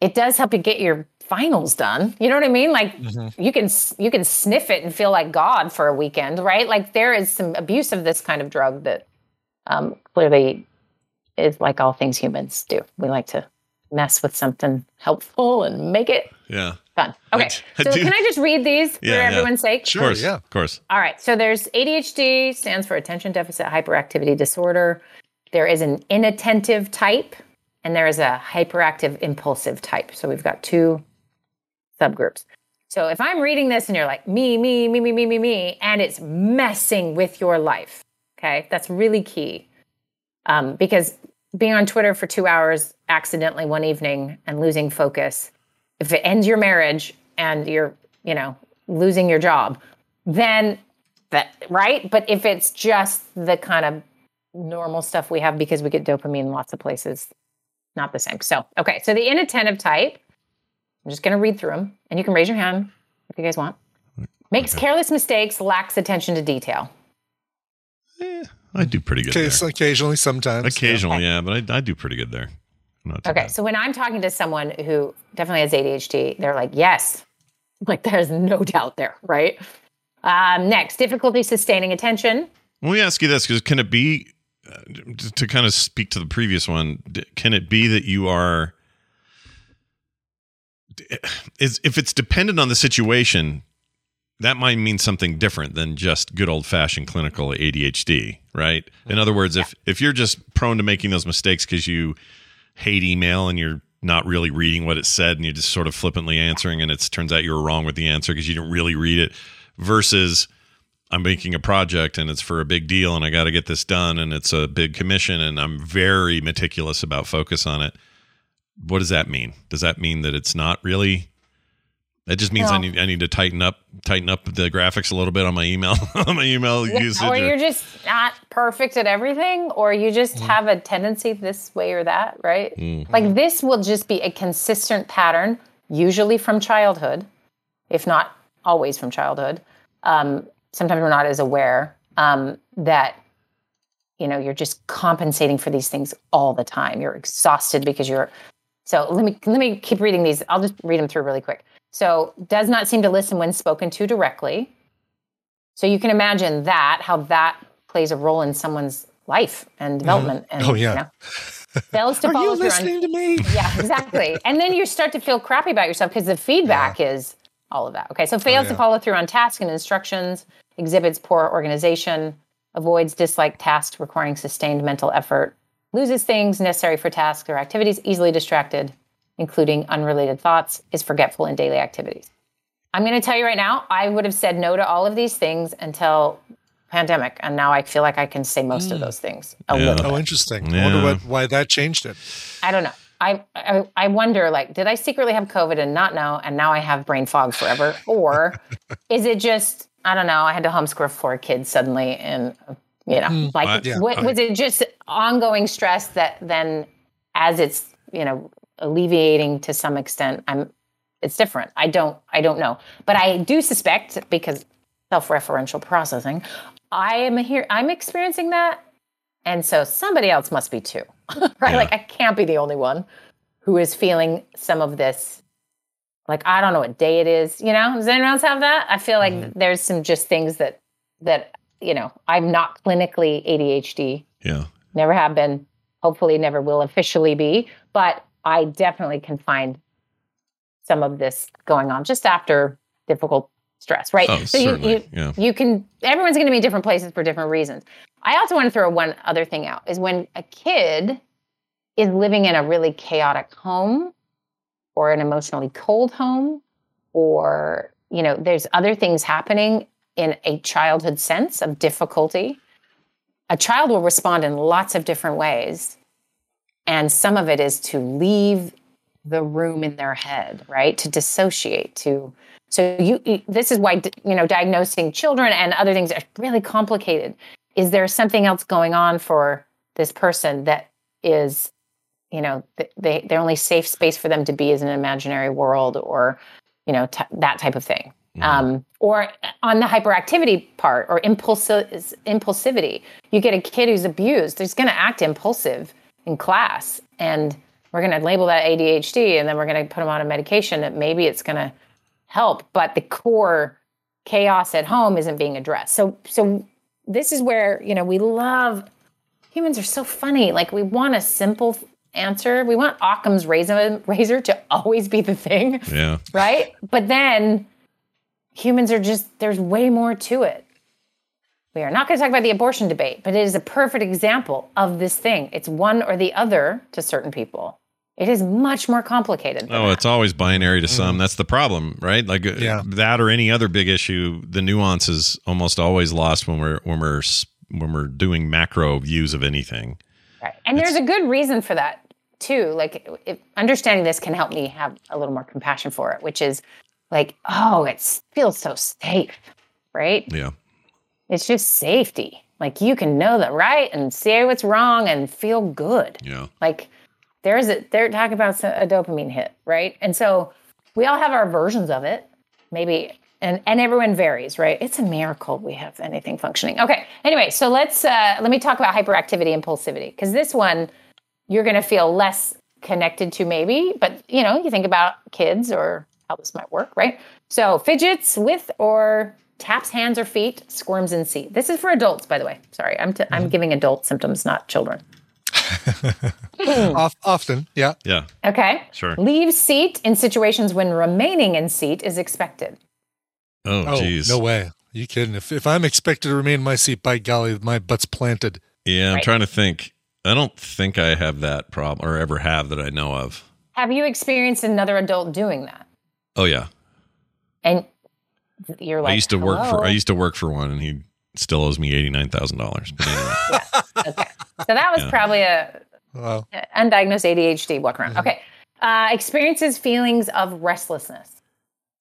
it does help you get your finals done you know what i mean like you can you can sniff it and feel like god for a weekend right like there is some abuse of this kind of drug that um, clearly is like all things humans do we like to mess with something helpful and make it Yeah. fun okay I so do- can i just read these Yeah, for yeah. everyone's sake Of course. Yeah, of course. all right. So there's ADHD stands for attention deficit hyperactivity disorder. There is an inattentive type and there is a hyperactive impulsive type. So we've got two subgroups. So if I'm reading this and you're like me, me, me, me, me, me, me, and it's messing with your life, okay, that's really key. Um, because being on Twitter for two hours accidentally one evening and losing focus, if it ends your marriage and you're, you know, losing your job, then that right. But if it's just the kind of normal stuff we have because we get dopamine in lots of places, not the same. So okay, so the inattentive type. I'm just going to read through them, and you can raise your hand if you guys want. Makes careless mistakes, lacks attention to detail. I do pretty good Case, there. occasionally, sometimes. Occasionally, yeah, but I, I do pretty good there. Not too Okay, bad. so when I'm talking to someone who definitely has ADHD, they're like, yes, like there's no doubt there, right? Um, next, difficulty sustaining attention. Let me ask you this: because can it be to- kind of speak to the previous one? Can it be that you are is if it's dependent on the situation? That might mean something different than just good old fashioned clinical ADHD, right? Mm-hmm. In other words, if if you're just prone to making those mistakes because you hate email and you're not really reading what it said and you're just sort of flippantly answering and it turns out you were wrong with the answer because you didn't really read it versus I'm making a project and it's for a big deal and I got to get this done and it's a big commission and I'm very meticulous about focus on it. What does that mean? Does that mean that it's not really that just means I need I need to tighten up tighten up the graphics a little bit on my email on my email usage. or or- you're just not perfect at everything, or you just have a tendency this way or that, right? Mm. Like this will just be a consistent pattern, usually from childhood, if not always from childhood. Um, sometimes we're not as aware um, that you know you're just compensating for these things all the time. You're exhausted because you're. So let me let me keep reading these. I'll just read them through really quick. So does not seem to listen when spoken to directly. So you can imagine that how that plays a role in someone's life and development. And Oh, yeah. you know, fails to Are follow you through on listening to me? yeah, exactly. and then you start to feel crappy about yourself because the feedback is all of that. Okay, so fails to yeah. follow through on tasks and instructions, exhibits poor organization, avoids dislike tasks requiring sustained mental effort, loses things necessary for tasks or activities, easily distracted, including unrelated thoughts, is forgetful in daily activities. I'm going to tell you right now, I would have said no to all of these things until pandemic, and now I feel like I can say most of mm. those things a Yeah. little. Oh, bit. interesting. I wonder what, why that changed it. I don't know. I, I I wonder like did I secretly have COVID and not know and now I have brain fog forever or is it just I don't know. I had to homeschool four kids suddenly and you know mm. like I- yeah, what, I- was it just ongoing stress that then as it's you know alleviating to some extent I'm it's different. I don't I don't know. But I do suspect because self-referential processing I am here I'm experiencing that. And so somebody else must be too, right? Yeah. Like I can't be the only one who is feeling some of this. Like I don't know what day it is. You know, does anyone else have that? I feel like mm-hmm. there's some just things that that you know I'm not clinically ADHD. yeah. Never have been. Hopefully, never will officially be. But I definitely can find some of this going on just after difficult stress, right? Oh, so you, you yeah. you can everyone's going to be in different places for different reasons i also want to throw one other thing out is when a kid is living in a really chaotic home or an emotionally cold home or you know there's other things happening in a childhood sense of difficulty a child will respond in lots of different ways And some of it is to leave the room in their head, right? To dissociate, to so you, this is why you know diagnosing children and other things are really complicated. Is there something else going on for this person that is you know th- they their only safe space for them to be is an imaginary world or you know t- that type of thing. Um, or on the hyperactivity part or impulsi- impulsivity you get a kid who's abused he's going to act impulsive in class and we're going to label that adhd and then we're going to put him on a medication that maybe it's going to help but the core chaos at home isn't being addressed. So so this is where you know we love humans are so funny. Like we want a simple answer we want occam's razor, razor to always be the thing Yeah. right? But then humans are just, there's way more to it. We are not going to talk about the abortion debate, but it is a perfect example of this thing. It's one or the other to certain people. It is much more complicated. Oh, it's always binary to some. That's the problem, right? Like uh, Yeah. that or any other big issue, the nuance is almost always lost when we're when we're when we're doing macro views of anything. Right. And there's a good reason for that too. Like if, understanding this can help me have a little more compassion for it, which is like, oh, it feels so safe, right? Yeah. It's just safety. Like you can know the right and say what's wrong and feel good. Yeah. Like there's a they're talking about a dopamine hit, right? And so we all have our versions of it. Maybe and and everyone varies, right? It's a miracle we have anything functioning. Okay. Anyway, so let's uh let me talk about hyperactivity impulsivity because this one you're going to feel less connected to maybe, but you know, you think about kids or how this might work, right? So, fidgets with or taps hands or feet, squirms in seat. This is for adults, by the way. Sorry, I'm t- I'm mm-hmm. giving adult symptoms, not children. Often, yeah. Yeah. Okay. Sure. Leave seat in situations when remaining in seat is expected. Oh, Oh, no way. you kidding? If, if I'm expected to remain in my seat, by golly, my butt's planted. Yeah, I'm Right. trying to think. I don't think I have that problem or ever have that I know of. Have you experienced another adult doing that? Oh yeah. And you're like, I used to work for I used to work for one and he still owes me eighty nine thousand dollars. But anyway. So that was Yeah. probably a Wow. undiagnosed ADHD walk Mm-hmm. around. Okay. Uh, experiences feelings of restlessness.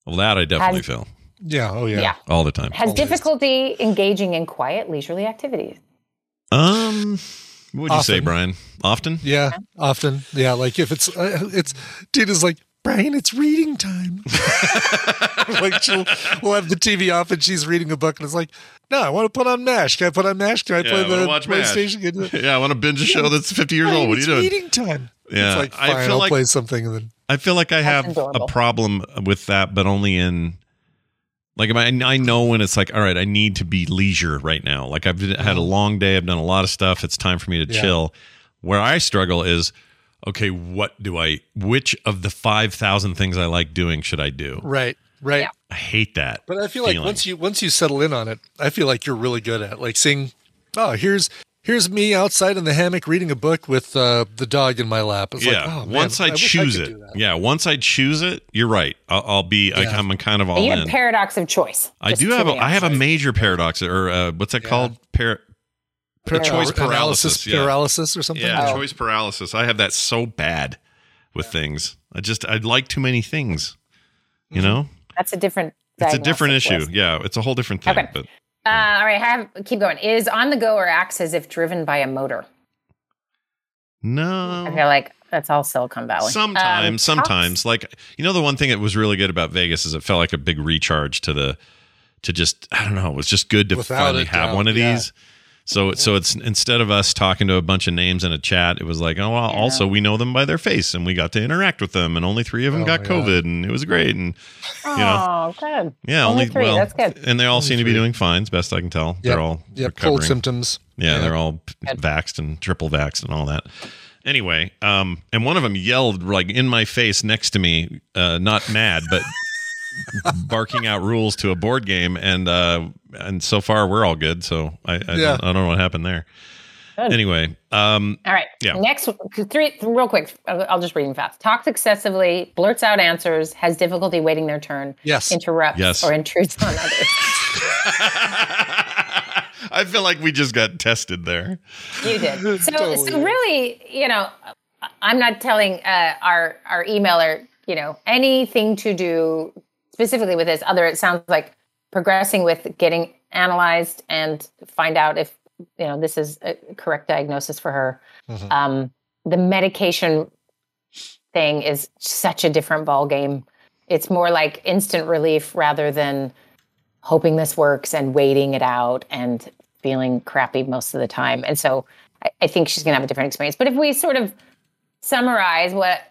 well that I definitely Has- feel. Yeah. Oh, yeah. Yeah. All the time. Has difficulty engaging in quiet, leisurely activities. Um what would you say, Brian? Often? Yeah, often. Yeah, like if it's uh, it's Tina's like Brian, it's reading time. like she'll we'll have the TV off and she's reading a book and it's like, no, I want to put on Mash. Can I put on Mash? Can I Yeah, play I the watch MASH. PlayStation? Can I- yeah, I want to binge a show that's fifty years Brian, old. What are you it's doing? Reading time. Yeah, it's like I feel I'll like- play something and then I feel like I have a problem with that, but only in like I, I know when it's like, all right, I need to be leisure right now. Like I've had a mm-hmm. long day, I've done a lot of stuff. It's time for me to Yeah. chill. Where I struggle is, okay, what do I? Which of the five thousand things I like doing should I do? right, right. I hate that. But I feel like once you once you settle in on it, I feel like you're really good at it. like seeing. Oh, here's here's me outside in the hammock reading a book with uh, the dog in my lap. It's yeah, like, oh, man, once I, wish choose could it, yeah, once I choose it, you're right. I'll, I'll be. I, Yeah. I'm kind of all you in. have paradox of choice. I do have. A, kidding. I have a major paradox, or uh, what's that called? Par- par- choice Analysis paralysis. Yeah. paralysis or something. Yeah, Oh. choice paralysis. I have that so bad with things. I just I like too many things. You know, That's a different. it's a different issue. list. Yeah, it's a whole different thing. Okay. But Uh, all right, have keep going. Is on the go or acts as if driven by a motor. no, I feel like that's all Silicon Valley. sometimes, Um, sometimes, like you know, the one thing that was really good about Vegas is it felt like a big recharge to the to just I don't know. It was just good to Without finally have doubt, one of yeah. these. So, so it's instead of us talking to a bunch of names in a chat, it was like, oh, well, also we know them by their face, and we got to interact with them, and only three of them Oh, got yeah. COVID, and it was great, and Oh, you know, good. yeah, Only only, three, well, that's good. and they all Only seem to be doing fine, as best I can tell. Yep. They're all Yep, recovering. cold symptoms. Yeah, Yeah. they're all Good. vaxxed and triple vaxxed and all that. Anyway, um, and one of them yelled like in my face next to me, uh, not mad, but barking out rules to a board game, and uh, and so far we're all good. So I I, Yeah. don't, I don't know what happened there. Good. Anyway, um, All right. Yeah. Next, three, real quick. I'll I'll just read them fast. Talks excessively, blurts out answers, has difficulty waiting their turn, Yes. interrupts, Yes. or intrudes on others. I feel like we just got tested there. You did. So, Totally. so really, you know, I'm not telling uh, our our emailer, you know, anything to do specifically with this. Other, it sounds like progressing with getting analyzed and find out if you know this is a correct diagnosis for her. Mhm. Um, the medication thing is such a different ball game. It's more like instant relief rather than hoping this works and waiting it out and feeling crappy most of the time. And so I, I think she's going to have a different experience. But if we sort of summarize what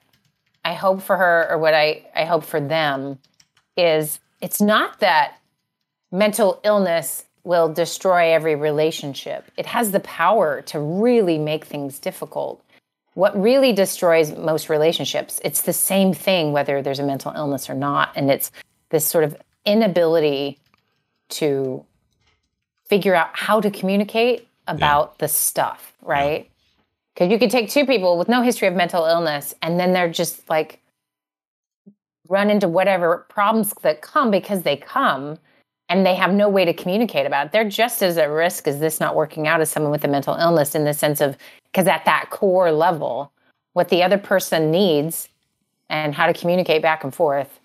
I hope for her or what I, I hope for them is it's not that mental illness will destroy every relationship. It has the power to really make things difficult. What really destroys most relationships, it's the same thing whether there's a mental illness or not. And it's this sort of inability to figure out how to communicate about the stuff, right? Because you could take two people with no history of mental illness and then they're just like run into whatever problems that come because they come and they have no way to communicate about it. They're just as at risk as this not working out as someone with a mental illness in the sense of because at that core level, what the other person needs and how to communicate back and forth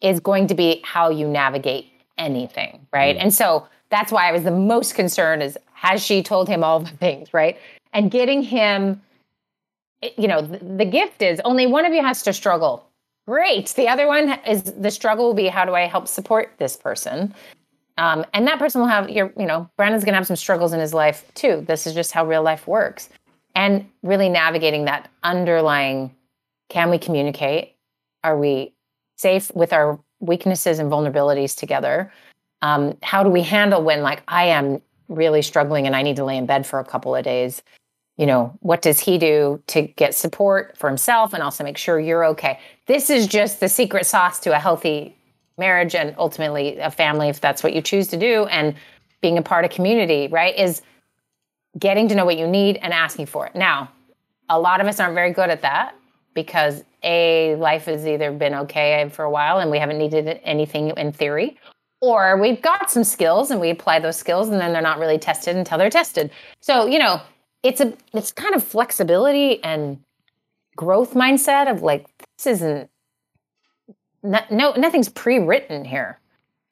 is going to be how you navigate anything, right? Mm. And so that's why I was the most concerned is has she told him all the things, right? And getting him eh, you know, the, the gift is only one of you has to struggle. Great. The other one is the struggle will be how do I help support this person? Um, and that person will have your, you know, Brandon's going to have some struggles in his life too. This is just how real life works. And really navigating that underlying can we communicate? Are we safe with our weaknesses and vulnerabilities together? Um, how do we handle when, like, I am really struggling and I need to lay in bed for a couple of days? You know, what does he do to get support for himself and also make sure you're okay? This is just the secret sauce to a healthy marriage and ultimately a family, if that's what you choose to do, and being a part of community, right? Is getting to know what you need and asking for it. Now, a lot of us aren't very good at that because A, life has either been okay for a while and we haven't needed anything in theory, or we've got some skills and we apply those skills and then they're not really tested until they're tested. So, you know, it's a it's kind of flexibility and growth mindset of like this isn't no, no nothing's pre-written here.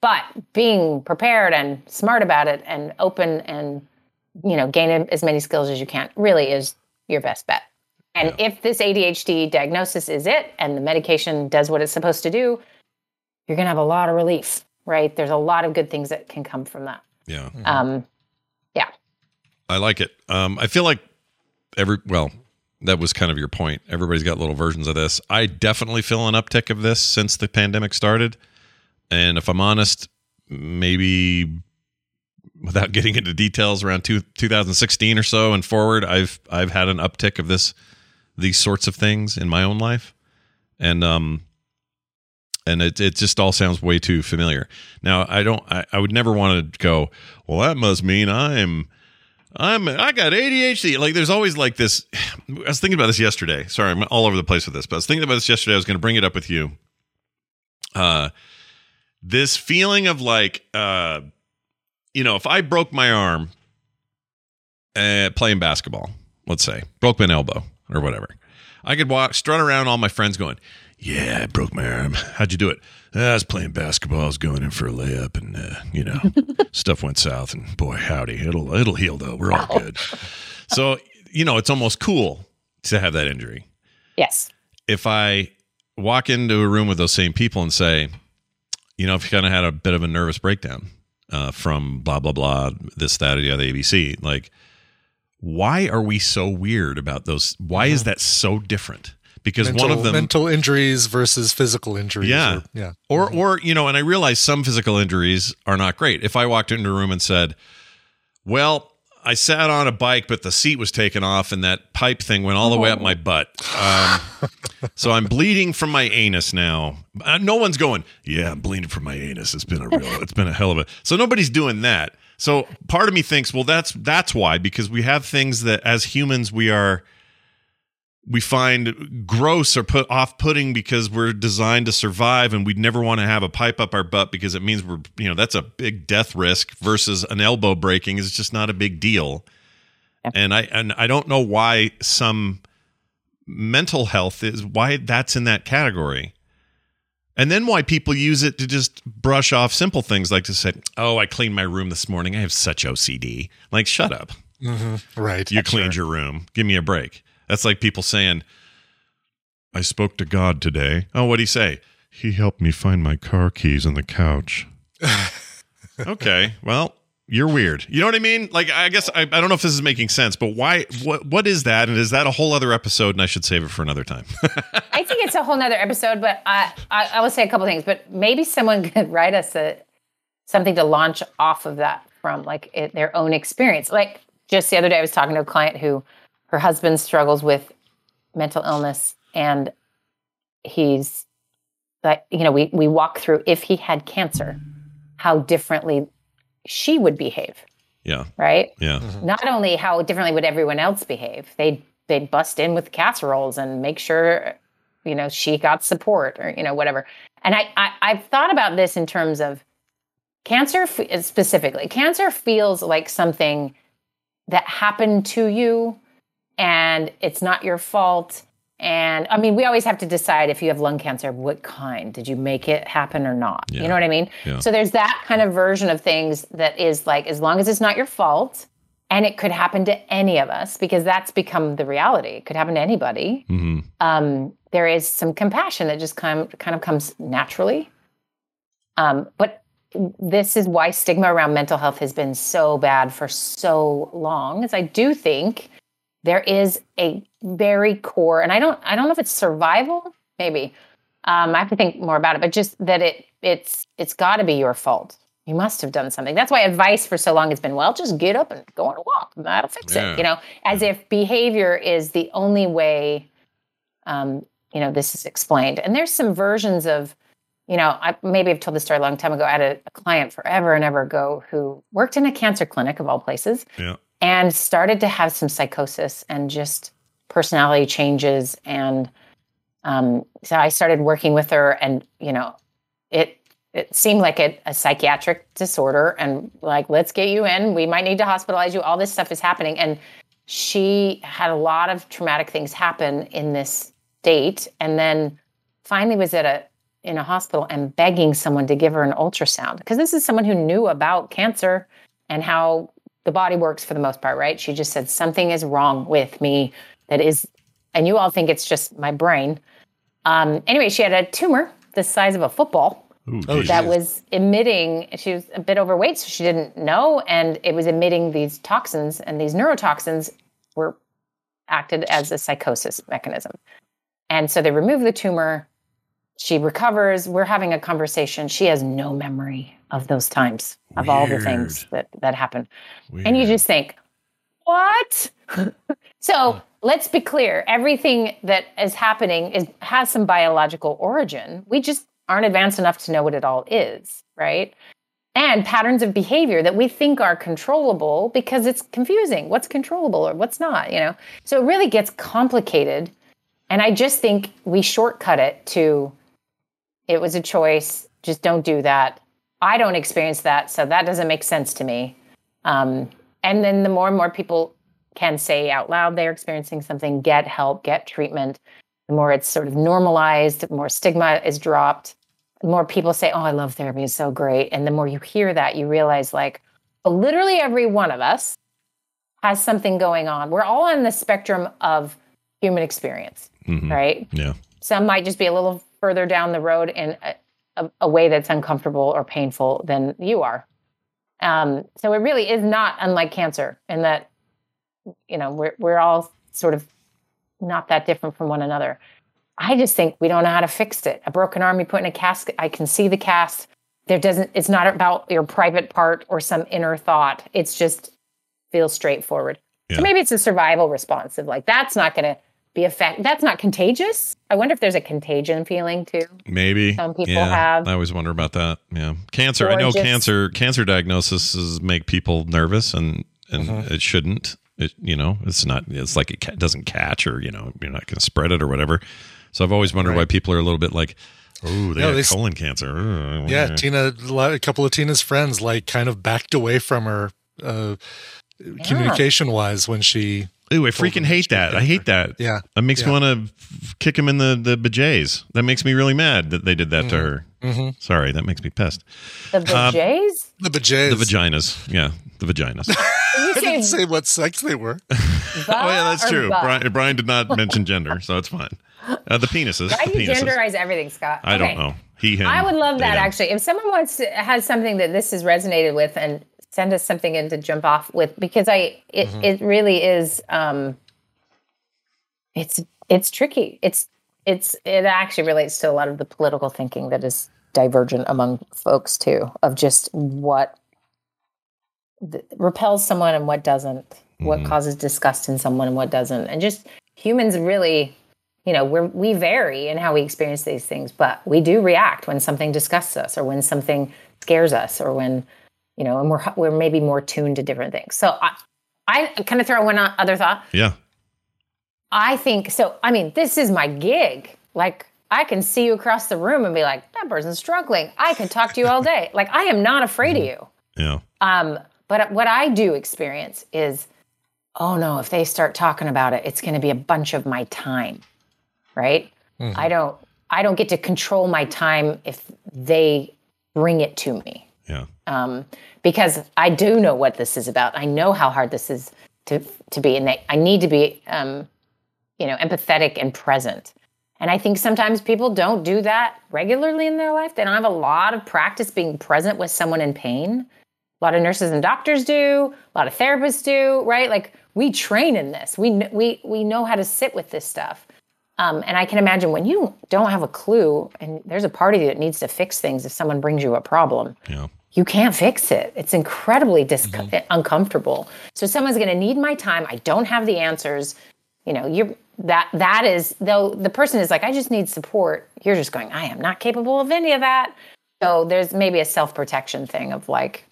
But being prepared and smart about it and open and you know gain as many skills as you can really is your best bet. And if this adhd diagnosis is it and the medication does what it's supposed to do you're going to have a lot of relief right? There's a lot of good things that can come from that. Yeah. um yeah I like it. Um, I feel like every well, that was kind of your point. Everybody's got little versions of this. I definitely feel an uptick of this since the pandemic started. And if I'm honest, maybe without getting into details around two, 2016 or so and forward, I've I've had an uptick of this these sorts of things in my own life. And um and it, it just all sounds way too familiar. Now I don't I, I would never want to go, well that must mean I'm I'm I got ADHD. Like there's always like this. I was thinking about this yesterday. Sorry, I'm all over the place with this, but I was thinking about this yesterday. I was going to bring it up with you. Uh, this feeling of like, uh, you know, if I broke my arm uh, playing basketball, let's say, broke my elbow or whatever, I could walk, strut around all my friends going, "Yeah, I broke my arm. How'd you do it?" "Uh, I was playing basketball. I was going in for a layup, and uh, you know, stuff went south. And boy, howdy, it'll it'll heal though. We're all good. So you know, it's almost cool to have that injury. yes If I walk into a room with those same people and say, you know, if you kind of had a bit of a nervous breakdown uh, from blah blah blah, this that or the other ABC, like, why are we so weird about those? Why is that so different? Because mental, one of them mental injuries versus physical injuries. yeah. or- yeah. Or or you know, and I realize some physical injuries are not great. If I walked into a room and said, "Well, I sat on a bike, but the seat was taken off, and that pipe thing went all the way up my butt, um, so I'm bleeding from my anus now." Uh, no one's going, "Yeah, I'm bleeding from my anus." It's been a real, it's been a hell of a. So nobody's doing that. So part of me thinks, well, that's that's why because we have things that as humans we are we find gross or put off putting because we're designed to survive and we'd never want to have a pipe up our butt because it means we're you know that's a big death risk versus an elbow breaking is just not a big deal and i and i don't know why some mental health is why that's in that category. And then why people use it to just brush off simple things like to say, "Oh, I cleaned my room this morning. I have such OCD." Like, shut up. Mm-hmm. Right. You cleaned your room. Give me a break. That's like people saying, "I spoke to God today." Oh, what'd he say? He helped me find my car keys on the couch. okay, well, you're weird. You know what I mean? Like, I guess I, I don't know if this is making sense, but why? What? What is that? And is that a whole other episode? And I should save it for another time. I think it's a whole nother episode, but I, I, I will say a couple things. But maybe someone could write us a something to launch off of that from like it, their own experience. Like just the other day, I was talking to a client who her husband struggles with mental illness, and he's like, you know, we we walk through if he had cancer, how differently she would behave yeah. right? Yeah. Mm-hmm. Mm-hmm. Not only how differently would everyone else behave, they'd they'd bust in with casseroles and make sure, you know, she got support or you know whatever. And I, I I've thought about this in terms of cancer f- specifically. Cancer feels like something that happened to you, and it's not your fault. And I mean, we always have to decide if you have lung cancer, what kind? Did you make it happen or not? Yeah. You know what I mean? Yeah. So there's that kind of version of things that is like, as long as it's not your fault, and it could happen to any of us because that's become the reality. It could happen to anybody. Mm-hmm. Um, there is some compassion that just kind of, kind of comes naturally. Um, but this is why stigma around mental health has been so bad for so long. Is I do think there is a very core, and I don't I don't know if it's survival, maybe. Um, I have to think more about it, but just that it it's it's got to be your fault. You must have done something. That's why advice for so long has been, well, just get up and go on a walk. That'll fix Yeah. it. You know, as if behavior is the only way um, you know, this is explained. And there's some versions of, you know, I maybe I've told this story a long time ago. I had a, a client forever and ever ago who worked in a cancer clinic of all places Yeah. And started to have some psychosis and just personality changes. And um, so I started working with her, and you know, it it seemed like a, a psychiatric disorder, and like, let's get you in. We might need to hospitalize you. All this stuff is happening, and she had a lot of traumatic things happen in this date, and then finally was at a in a hospital and begging someone to give her an ultrasound because this is someone who knew about cancer and how the body works for the most part, right? She just said something is wrong with me that is, and you all think it's just my brain. Um, anyway, she had a tumor the size of a football Oh, that was emitting. She was a bit overweight, so she didn't know, and it was emitting these toxins, and these neurotoxins were acted as a psychosis mechanism. And so they removed the tumor. She recovers. We're having a conversation. She has no memory of those times of all the things that that happened. And you just think, what? so let's be clear. Everything that is happening is has some biological origin. We just aren't advanced enough to know what it all is, right? And patterns of behavior that we think are controllable because it's confusing. What's controllable or what's not, you know? So it really gets complicated. And I just think we shortcut it to it was a choice, just don't do that. I don't experience that, so that doesn't make sense to me. Um, and then the more and more people can say out loud they're experiencing something, get help, get treatment, the more it's sort of normalized, the more stigma is dropped, the more people say, Oh, I love therapy, it's so great. And the more you hear that, you realize like literally every one of us has something going on. We're all on the spectrum of human experience, Mhm. right? Yeah. Some might just be a little further down the road in a, a, a way that's uncomfortable or painful than you are. Um, so it really is not unlike cancer in that, you know, we're we're all sort of not that different from one another. I just think we don't know how to fix it. A broken arm, you put in a cast. I can see the cast. There doesn't. It's not about your private part or some inner thought. It's just feels straightforward. Yeah. So maybe it's a survival response of like that's not going to be effect. That's not contagious. I wonder if there's a contagion feeling too. Maybe Some people yeah, have. I always wonder about that. Yeah, cancer. I know just- cancer. Cancer diagnoses make people nervous, and and Mm-hmm. it shouldn't. It you know it's not. It's like it ca- doesn't catch, or you know you're not going to spread it or whatever. So I've always wondered why people are a little bit like, oh, they No, got colon cancer. Ugh. Yeah, Tina, a couple of Tina's friends like kind of backed away from her uh, communication wise when she Ooh, I freaking hate that. I hate that. Yeah. That makes Yeah. me want to kick him in the the bejays. That makes me really mad that they did that to her. Mhm. Sorry, that makes me pissed. The Um, Jays? The vajays. The vaginas. Yeah, the vaginas. I you didn't say say what sex they were. oh yeah, that's true. Brian, Brian did not mention gender, so it's fine. Uh, the penises. Why the do you penises. genderize everything, Scott? I Okay. don't know. He, him. I would love that them. actually. If someone wants to, has something that this has resonated with and send us something in to jump off with because I it, Mm-hmm. it really is um it's it's tricky. It's it's it actually relates to a lot of the political thinking that is divergent among folks too of just what th- repels someone and what doesn't, what Mm-hmm. causes disgust in someone and what doesn't. And just humans really you know we're we vary in how we experience these things but we do react when something disgusts us or when something scares us or when you know and we're we're maybe more tuned to different things. So i i kind of throw one other thought? Yeah. i think so i mean this is my gig. Like i can see you across the room and be like that person's struggling. I could talk to you all day. Like i am not afraid of you. Yeah. um, but what I do experience is, oh no, if they start talking about it, it's going to be a bunch of my time, right? I don't, I don't get to control my time if they bring it to me, Yeah. um, because I do know what this is about. I know how hard this is to to be, and I need to be, um, you know, empathetic and present. And I think sometimes people don't do that regularly in their life. They don't have a lot of practice being present with someone in pain. A lot of nurses and doctors do. A lot of therapists do. Right? Like we train in this. We we we know how to sit with this stuff. Um, and I can imagine when you don't have a clue, and there's a party that needs to fix things. If someone brings you a problem, Yeah. you can't fix it. It's incredibly dis- uncomfortable. So someone's going to need my time. I don't have the answers. You know, you're that that is though the person is like, I just need support. You're just going, I am not capable of any of that. So there's maybe a self protection thing of like,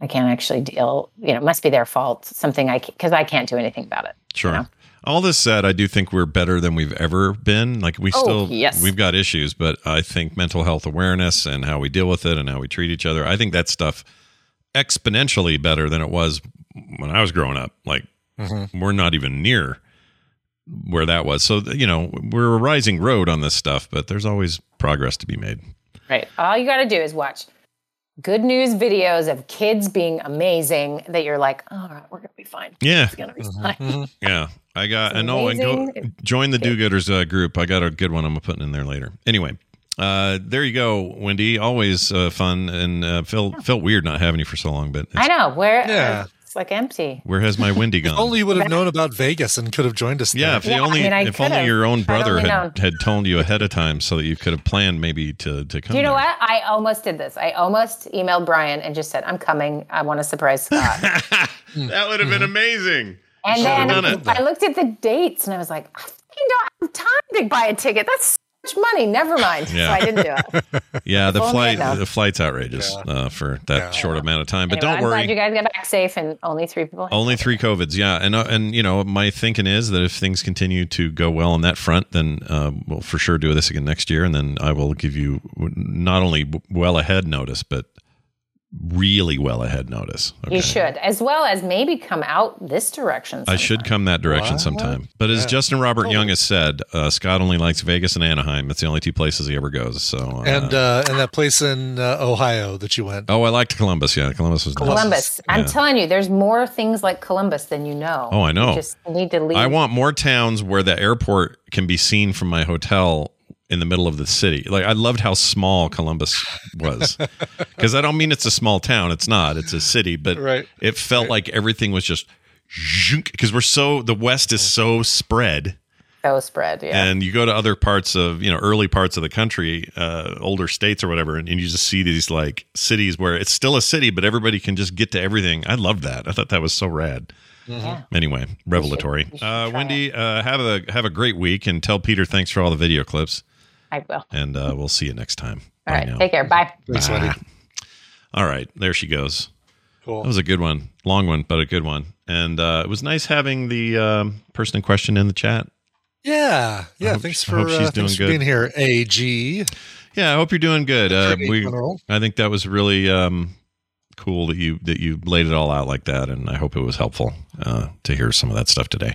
I can't actually deal. You know, it must be their fault. Something I because I can't do anything about it. Sure. All this said, I do think we're better than we've ever been. Like we Oh, still, yes. we've got issues, but I think mental health awareness and how we deal with it and how we treat each other, I think that stuff exponentially better than it was when I was growing up. Like mm-hmm. we're not even near where that was. So you know, we're a rising road on this stuff, but there's always progress to be made. Right. All you got to do is watch good news videos of kids being amazing. That you're like, all right, we're gonna be fine. Yeah. It's gonna be fine. Yeah, I got. It's I know. And go join the do-gooders uh, group. I got a good one. I'm putting in there later. Anyway, uh, there you go, Wendy. Always uh, fun and uh, felt felt weird not having you for so long. But I know where. Yeah. It's like empty. where has my Wendy gone? Only you would have known about Vegas and could have joined us. yeah, if the Yeah, I only mean, I if only your own brother only had, had told you ahead of time so that you could have planned maybe to to come. Do you know there. what? I almost did this. I almost emailed Brian and just said, "I'm coming. I want to surprise Scott." That would have been mm-hmm. amazing. and then done it. I looked at the dates and I was like, "I don't have time to buy a ticket. That's so much money. Never mind." Yeah. So I didn't do it. Yeah, the only flight I'd the flight's outrageous uh, for that short amount of time. But Anyway, don't I'm worry. glad you guys got back safe and only three people. Only three covids, yeah, and uh, and you know my thinking is that if things continue to go well on that front, then uh, we'll for sure do this again next year, and then I will give you not only well ahead notice, but really well ahead notice. You should, as well as maybe come out this direction. I should come that direction sometime. But as Justin Robert Young has said, uh, Scott only likes Vegas and Anaheim. That's the only two places he ever goes. So uh, And uh, and that place in uh, Ohio that you went. oh, I liked Columbus. Yeah, Columbus was nice. Columbus. I'm Yeah. telling you, there's more things like Columbus than you know. Oh, I know. You just need to leave. I want more towns where the airport can be seen from my hotel in the middle of the city. Like I loved how small Columbus was. Cuz I don't mean it's a small town, it's not. It's a city, but Right. it felt like everything was just cuz we're so the west is so spread so spread. Yeah. and you go to other parts of, you know, early parts of the country, uh older states or whatever and, and you just see these like cities where it's still a city but everybody can just get to everything. I loved that. I thought that was so rad. Yeah. Anyway, revelatory. Uh, Wendy, uh, have a have a great week, and tell Peter thanks for all the video clips. I will. And uh, we'll see you next time. All Bye right. now. Take care. Bye. Thanks, Bye. Wendy. All right, there she goes. Cool. That was a good one, long one, but a good one. And uh, it was nice having the um, person in question in the chat. Yeah, yeah. hope- thanks for she's uh, doing thanks for being here, AG. Yeah, I hope you're doing good. Uh, we, general. I think that was really um, cool that you that you laid it all out like that, and I hope it was helpful uh, to hear some of that stuff today.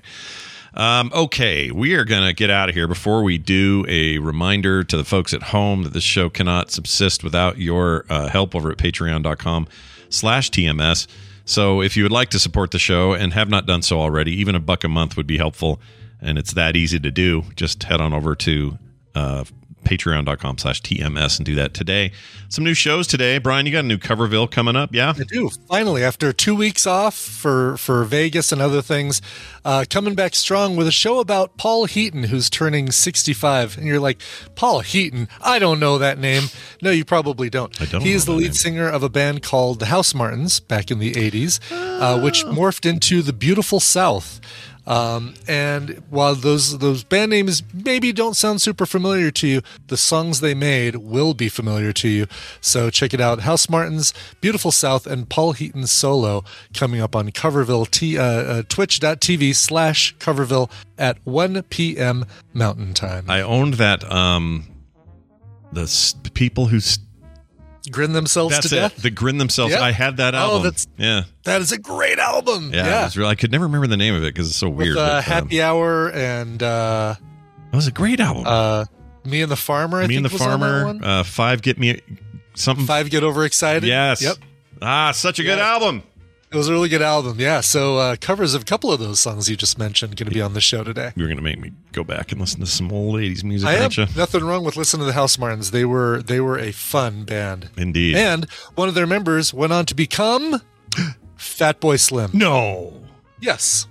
Um, okay, we are going to get out of here. Before we do, a reminder to the folks at home that this show cannot subsist without your uh, help over at patreon.com slash TMS. So if you would like to support the show and have not done so already, even a buck a month would be helpful. And it's that easy to do. Just head on over to uh, patreon.com slash tms and do that today some new shows today brian you got a new coverville coming up yeah I do. Finally, after two weeks off for for Vegas and other things, uh, coming back strong with a show about Paul Heaton, who's turning 65. And you're like, Paul Heaton? I don't know that name. No, you probably don't. I don't He is the lead name. singer of a band called the Housemartins back in the 80s, uh, which Oh. morphed into the Beautiful South. Um, and while those those band names maybe don't sound super familiar to you, the songs they made will be familiar to you. So check it out: Housemartins, Beautiful South, and Paul Heaton solo coming up on Coverville T uh, uh, Twitch.tv slash Coverville at 1 p.m. Mountain Time. i owned that um the people who s- Grin themselves that's to it death. the grin themselves Yep. i had that Oh, album that's- yeah That is a great album. yeah, Yeah. Really, i could never remember the name of it because it's so weird uh, but, um, Happy Hour and uh, it was a great album uh, Me and the Farmer. I me and the farmer uh five get me something Five Get Overexcited. yes Yep. ah such a good album It was a really good album. Yeah. So uh, covers of a couple of those songs you just mentioned going to be on the show today. you're gonna make me go back and listen to some old ladies music I aren't you nothing wrong with listening to the Housemartins. They were they were a fun band. indeed And one of their members went on to become Fatboy Slim. no Yes.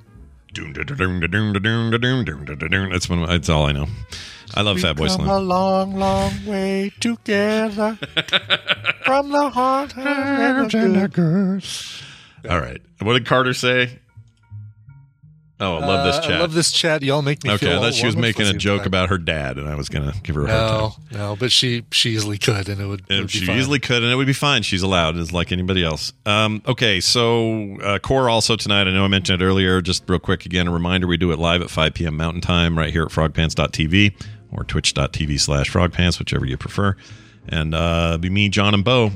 That's one. That's all I know. I love Fatboy Slim. a long, long way together from the heart and the good. All right. What did Carter say? Oh, I love this Uh, chat. I love this chat. Y'all make me okay, feel I all thought she was making a joke about her dad, and I was gonna give her a hard No, time. no, but she she easily could, and it would. it And would be she fine. easily could, and it would be fine. She's allowed, as like anybody else. Um, okay, so uh, core also tonight. I know I mentioned it earlier. Just real quick again, a reminder: we do it live at 5 p.m. Mountain Time, right here at frogpants.tv or twitch.tv slash frogpants, whichever you prefer. And uh, be me, John, and Bo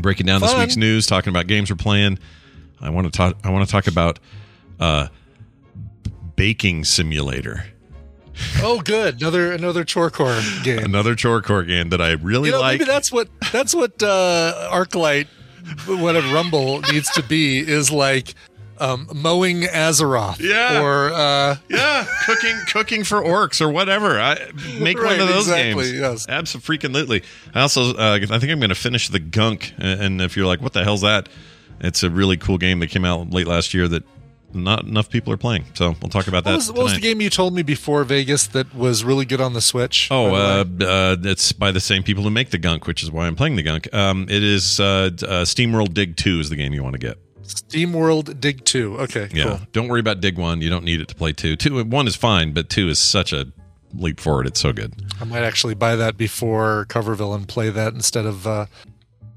breaking down this week's news, talking about games we're playing. I want to talk. I want to talk about uh, baking simulator. Oh, good. Another another chorecore game. Another chore core game that I really you know, like. maybe that's what that's what uh, ArcLight, whatever Rumble needs to be is like um, mowing Azeroth. Yeah. Or uh, yeah, cooking cooking for orcs or whatever. I make one of those exactly, games. yes. Absolutely. I also uh, I think I'm going to finish the Gunk. And and if you're like, what the hell's that? It's a really cool game that came out late last year that not enough people are playing. So we'll talk about that. what was, what was the game you told me before Vegas that was really good on the Switch? Oh, by the way? uh, uh, it's by the same people who make the Gunk, which is why I'm playing the Gunk. Um, it is uh, uh, SteamWorld Dig 2 is the game you want to get. SteamWorld Dig Two. Okay, Yeah. cool. Don't worry about Dig 1. You don't need it to play 2. 2 1 is fine, but 2 is such a leap forward. It's so good. I might actually buy that before Coverville and play that instead of uh,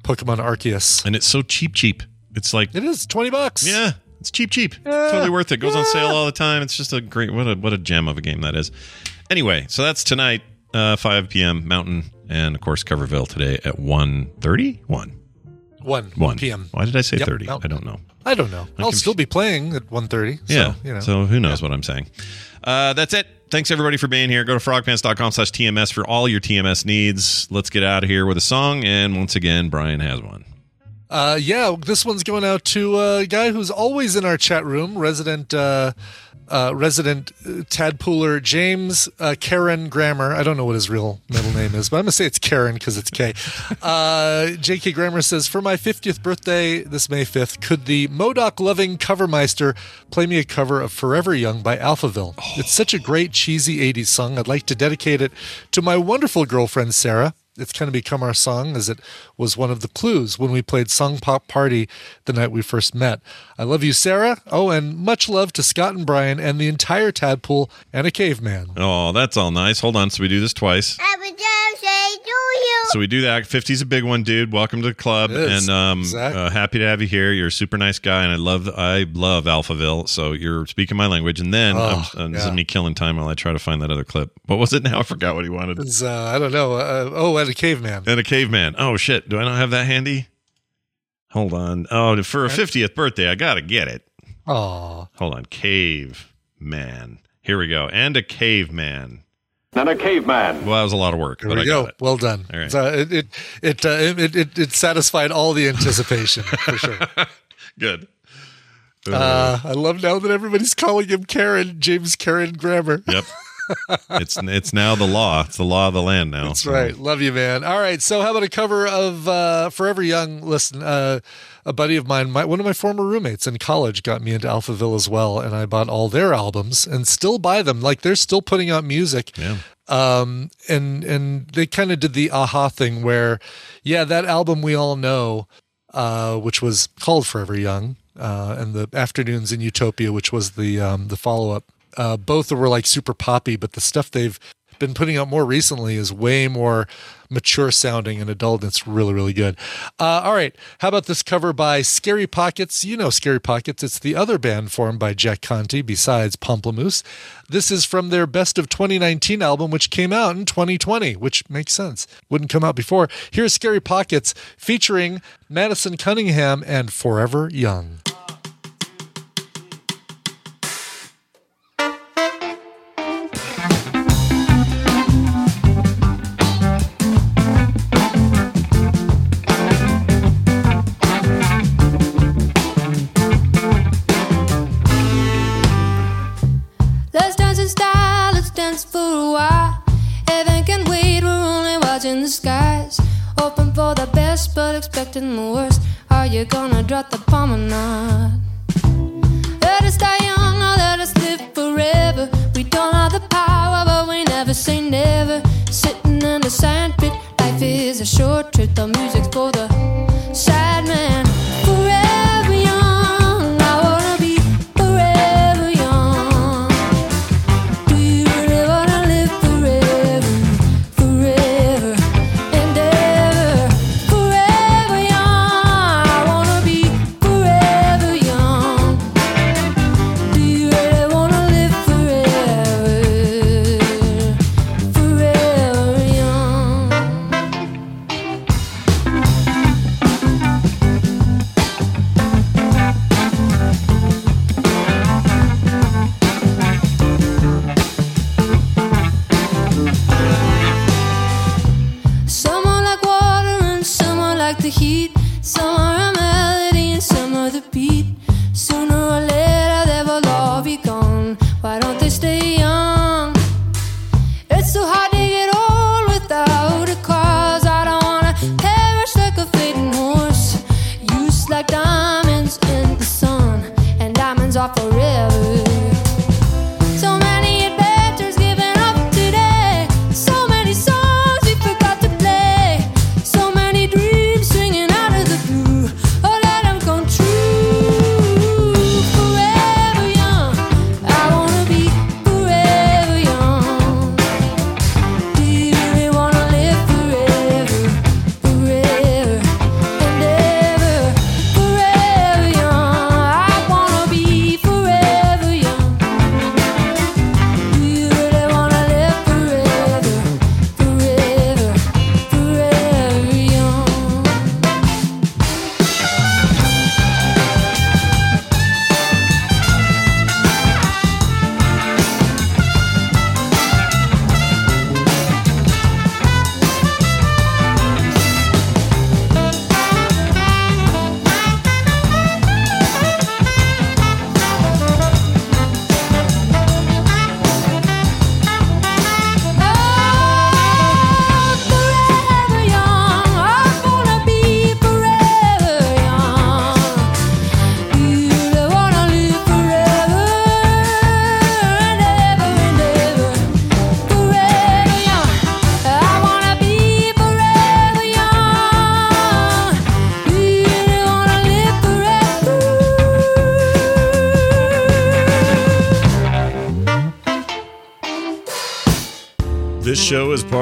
Pokemon Arceus. And it's so cheap, cheap. It's like It is twenty bucks. Yeah, it's cheap, cheap. Totally worth it. Goes on sale all the time. It's just a great what a what a gem of a game that is. Anyway, so that's tonight, uh, 5 p.m. Mountain, and of course Coverville today at 1.30? 1. One 1 p.m. Why did I say Yep, 30? no. I don't know. I don't know. I'll conf- still be playing at 1.30. So, yeah. you know. So who knows what I'm saying. Uh, that's it. Thanks everybody for being here. Go to frogpants.com slash TMS for all your TMS needs. Let's get out of here with a song. And once again, Brian has one. Uh, yeah, this one's going out to a guy who's always in our chat room, resident uh, uh, resident uh, tadpooler James uh, Karen Grammer. I don't know what his real middle name is, but I'm gonna say it's Karen because it's K. Uh, J.K. Grammer says, "For my 50th birthday, this May 5th, could the Modoc loving covermeister play me a cover of Forever Young by Alphaville? It's such a great cheesy 80s song. I'd like to dedicate it to my wonderful girlfriend Sarah." It's kind of become our song as it was one of the clues when we played Song Pop Party the night we first met. I love you, Sarah. Oh, and much love to Scott and Brian and the entire Tadpool and a caveman. Oh, that's all nice. Hold on. So we do this twice. Happy birthday to you. So we do that. 50's a big one, dude. Welcome to the club, It is. and um, Exactly. uh, happy to have you here. You're a super nice guy, and I love I love Alphaville. So you're speaking my language. And then Oh, uh, this is yeah. me killing time while I try to find that other clip. What was it now? I forgot what he wanted. It's, uh, I don't know. Uh, oh, and a caveman. And a caveman. Oh shit! Do I not have that handy? Hold on. Oh, for a 50th birthday, I got to get it. Oh. Hold on. Caveman. Here we go. And a caveman. And a caveman. Well, that was a lot of work, There but we I go. got it. Well done. All right. So it it it, uh, it it it satisfied all the anticipation for sure. Good. Uh, I love now that everybody's calling him Karen, James Karen Grammar. Yep. it's it's now the law. It's the law of the land now. That's So- right. Love you, man. All right. So, how about a cover of uh, Forever Young? Listen, uh, a buddy of mine, my, one of my former roommates in college, got me into Alphaville as well, and I bought all their albums and still buy them. Like they're still putting out music. Yeah. Um, and and they kind of did the aha thing where, yeah, that album we all know, uh, which was called Forever Young, uh, and the Afternoons in Utopia, which was the um, the follow up. Uh, both were like super poppy, but the stuff they've been putting out more recently is way more mature sounding and adult. And it's really, really good. Uh, all right. How about this cover by Scary Pockets? You know Scary Pockets. It's the other band formed by Jack Conte besides Pomplamoose. This is from their Best of 2019 album, which came out in 2020, which makes sense. Wouldn't come out before. Here's Scary Pockets featuring Madison Cunningham and Forever Young. Martin Moe